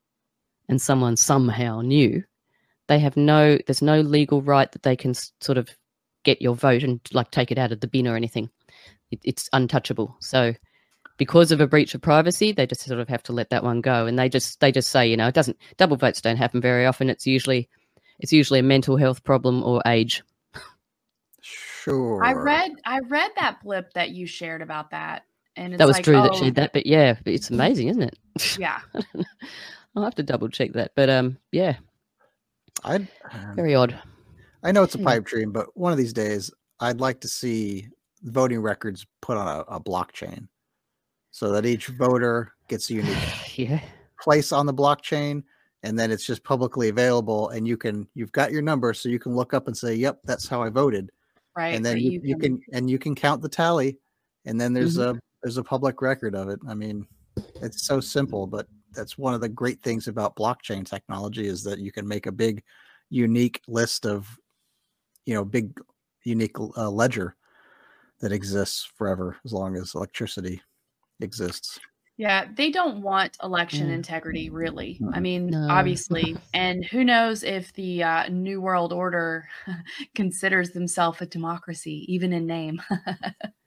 and someone somehow knew they have no there's no legal right that they can sort of get your vote and like take it out of the bin or anything. It, it's untouchable. So because of a breach of privacy they just sort of have to let that one go. And they just they just say you know it doesn't double votes don't happen very often. It's usually it's usually a mental health problem or age. Sure. I read I read that blip that you shared about that. And it's that was like, true that she shared that but yeah it's amazing isn't it? Yeah. i'll have to double check that. But um yeah I'd, very odd I know it's a Hmm. pipe dream, but one of these days I'd like to see voting records put on a, a blockchain so that each voter gets a unique yeah place on the blockchain and then it's just publicly available and you can you've got your number so you can look up and say yep that's how i voted Right. and then but you, you can and you can count the tally and then there's Mm-hmm. a there's a public record of it i mean it's so simple but that's one of the great things about blockchain technology is that you can make a big unique list of you know big unique uh, ledger that exists forever as long as electricity exists Yeah, they don't want election Yeah. integrity, really. I Mm. mean, No. obviously. And who knows if the uh, New World Order considers themselves a democracy, even in name.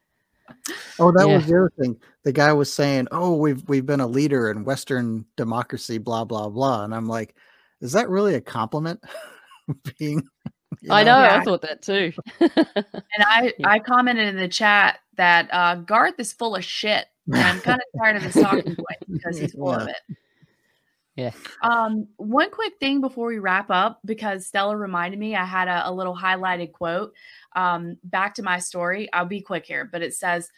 Oh, that Yeah. was the other thing. The guy was saying, "Oh, we've we've been a leader in Western democracy, blah blah blah," and I'm like, "Is that really a compliment?" Being, you i know i Yeah. thought that too and I, Yeah. I commented in the chat that uh, Garth is full of shit. And I'm kind of tired of his talking point because he's full of it. Yeah. Um, one quick thing before we wrap up, because Stella reminded me, I had a, a little highlighted quote. Um, back to my story. I'll be quick here, but it says,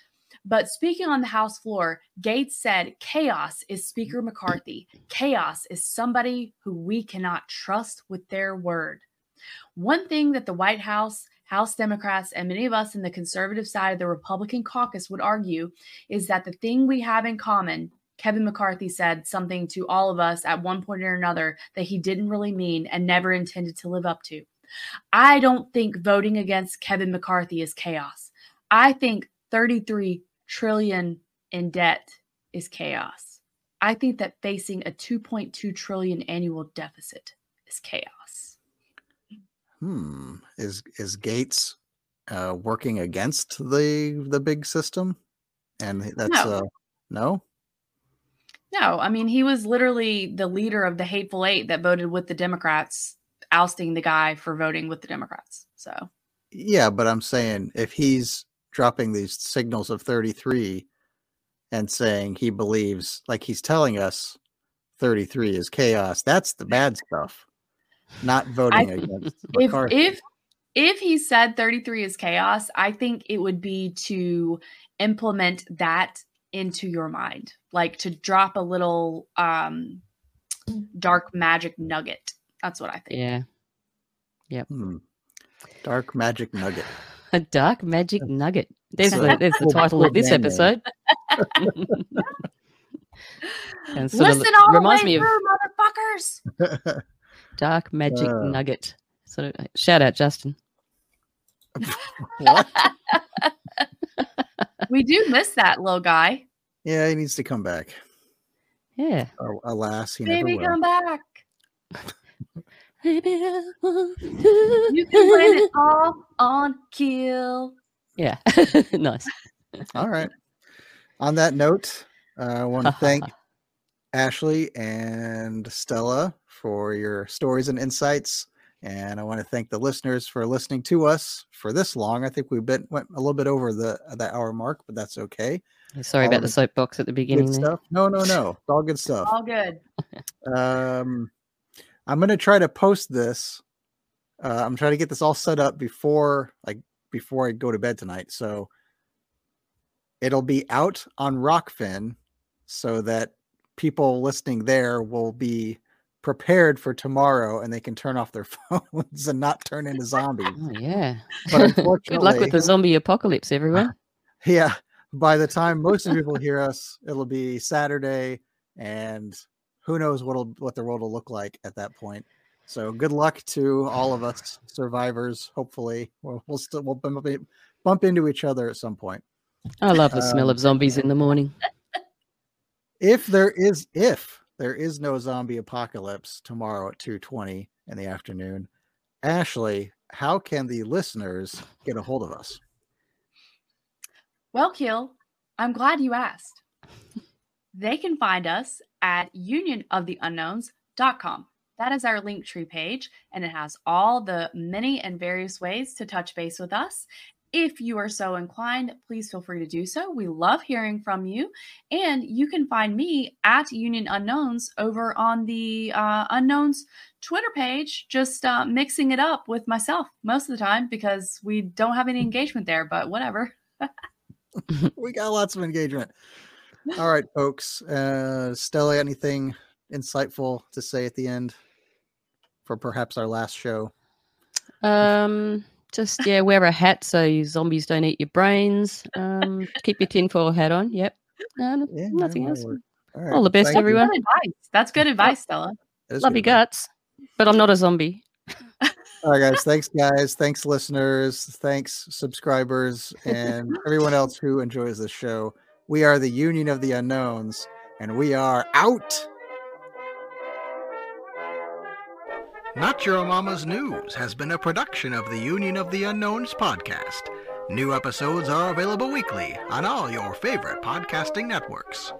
but speaking on the House floor, Gaetz said, chaos is Speaker McCarthy. Chaos is somebody who we cannot trust with their word. One thing that the White House, House Democrats, and many of us in the conservative side of the Republican caucus would argue is that the thing we have in common, Kevin McCarthy said something to all of us at one point or another that he didn't really mean and never intended to live up to. I don't think voting against Kevin McCarthy is chaos. I think 33 trillion in debt is chaos. I think that facing a 2.2 trillion annual deficit is chaos. Hmm. Is is Gaetz uh, working against the the big system? And that's No. uh no. No, I mean, he was literally the leader of the hateful eight that voted with the Democrats, ousting the guy for voting with the Democrats. So, Yeah, but I'm saying if he's dropping these signals of 33 and saying he believes, like he's telling us 33 is chaos, that's the bad stuff. Not voting against if if if he said 33 is chaos, I think it would be to implement that into your mind, like to drop a little um dark magic nugget. That's what I think. Yeah. Hmm. Dark magic nugget. A dark magic nugget. There's So- the, there's the title of this episode. and sort of Listen all the way reminds me of through, motherfuckers. dark magic Uh. nugget. Sort of shout out Justin. what? we do miss that little guy. Yeah, he needs to come back. Yeah. Oh, alas, he Baby, never will. come back. Baby, I want You can blame it all on Keel. Yeah. nice. All right. On that note, uh, I want to thank Ashley and Stella for your stories and insights. And I want to thank the listeners for listening to us for this long. I think we've been went a little bit over the the hour mark, but that's okay. Sorry All about the soapbox at the Good beginning. there. stuff. No, no, no. It's all good stuff. All good. Um, I'm gonna try to post this. Uh, I'm trying to get this all set up before like before I go to bed tonight. So it'll be out on Rokfin so that people listening there will be prepared for tomorrow and they can turn off their phones and not turn into zombies. Oh, yeah. But Good luck with the zombie apocalypse, everyone. Yeah. By the time most of the people hear us, it'll be Saturday, and who knows what'll what the world will look like at that point. So good luck to all of us survivors. Hopefully, we'll, we'll still we'll bump, bump into each other at some point. I love the smell Um, of zombies in the morning. If there is if there is no zombie apocalypse tomorrow at two twenty in the afternoon, Ashley, how can the listeners get a hold of us? Well, Keel, I'm glad you asked. They can find us at unionoftheunknowns.com. That is our link tree page, and it has all the many and various ways to touch base with us. If you are so inclined, please feel free to do so. We love hearing from you. And you can find me at Union Unknowns over on the uh, Unknowns Twitter page, just uh, mixing it up with myself most of the time because we don't have any engagement there, but whatever. we got lots of engagement. All right, folks. Uh, Stella, anything insightful to say at the end for perhaps our last show? Um, just yeah, wear a hat so you zombies don't eat your brains. Um, keep your tinfoil hat on. Yep. No, no- Yeah, nothing that'll else. All, right, All the best, thank everyone. Good advice. That's good advice, Stella. Love good your advice. guts, but I'm not a zombie. All right, guys. Thanks, guys. Thanks, listeners. Thanks, subscribers, and everyone else who enjoys this show. We are the Union of the Unknowns, and we are out. Not Your Mama's News has been a production of the Union of the Unknowns podcast. New episodes are available weekly on all your favorite podcasting networks.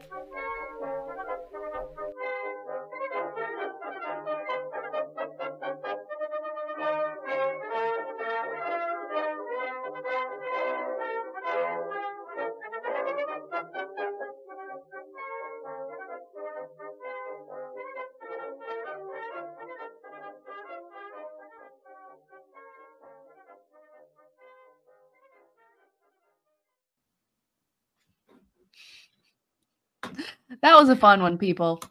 That was a fun one, people.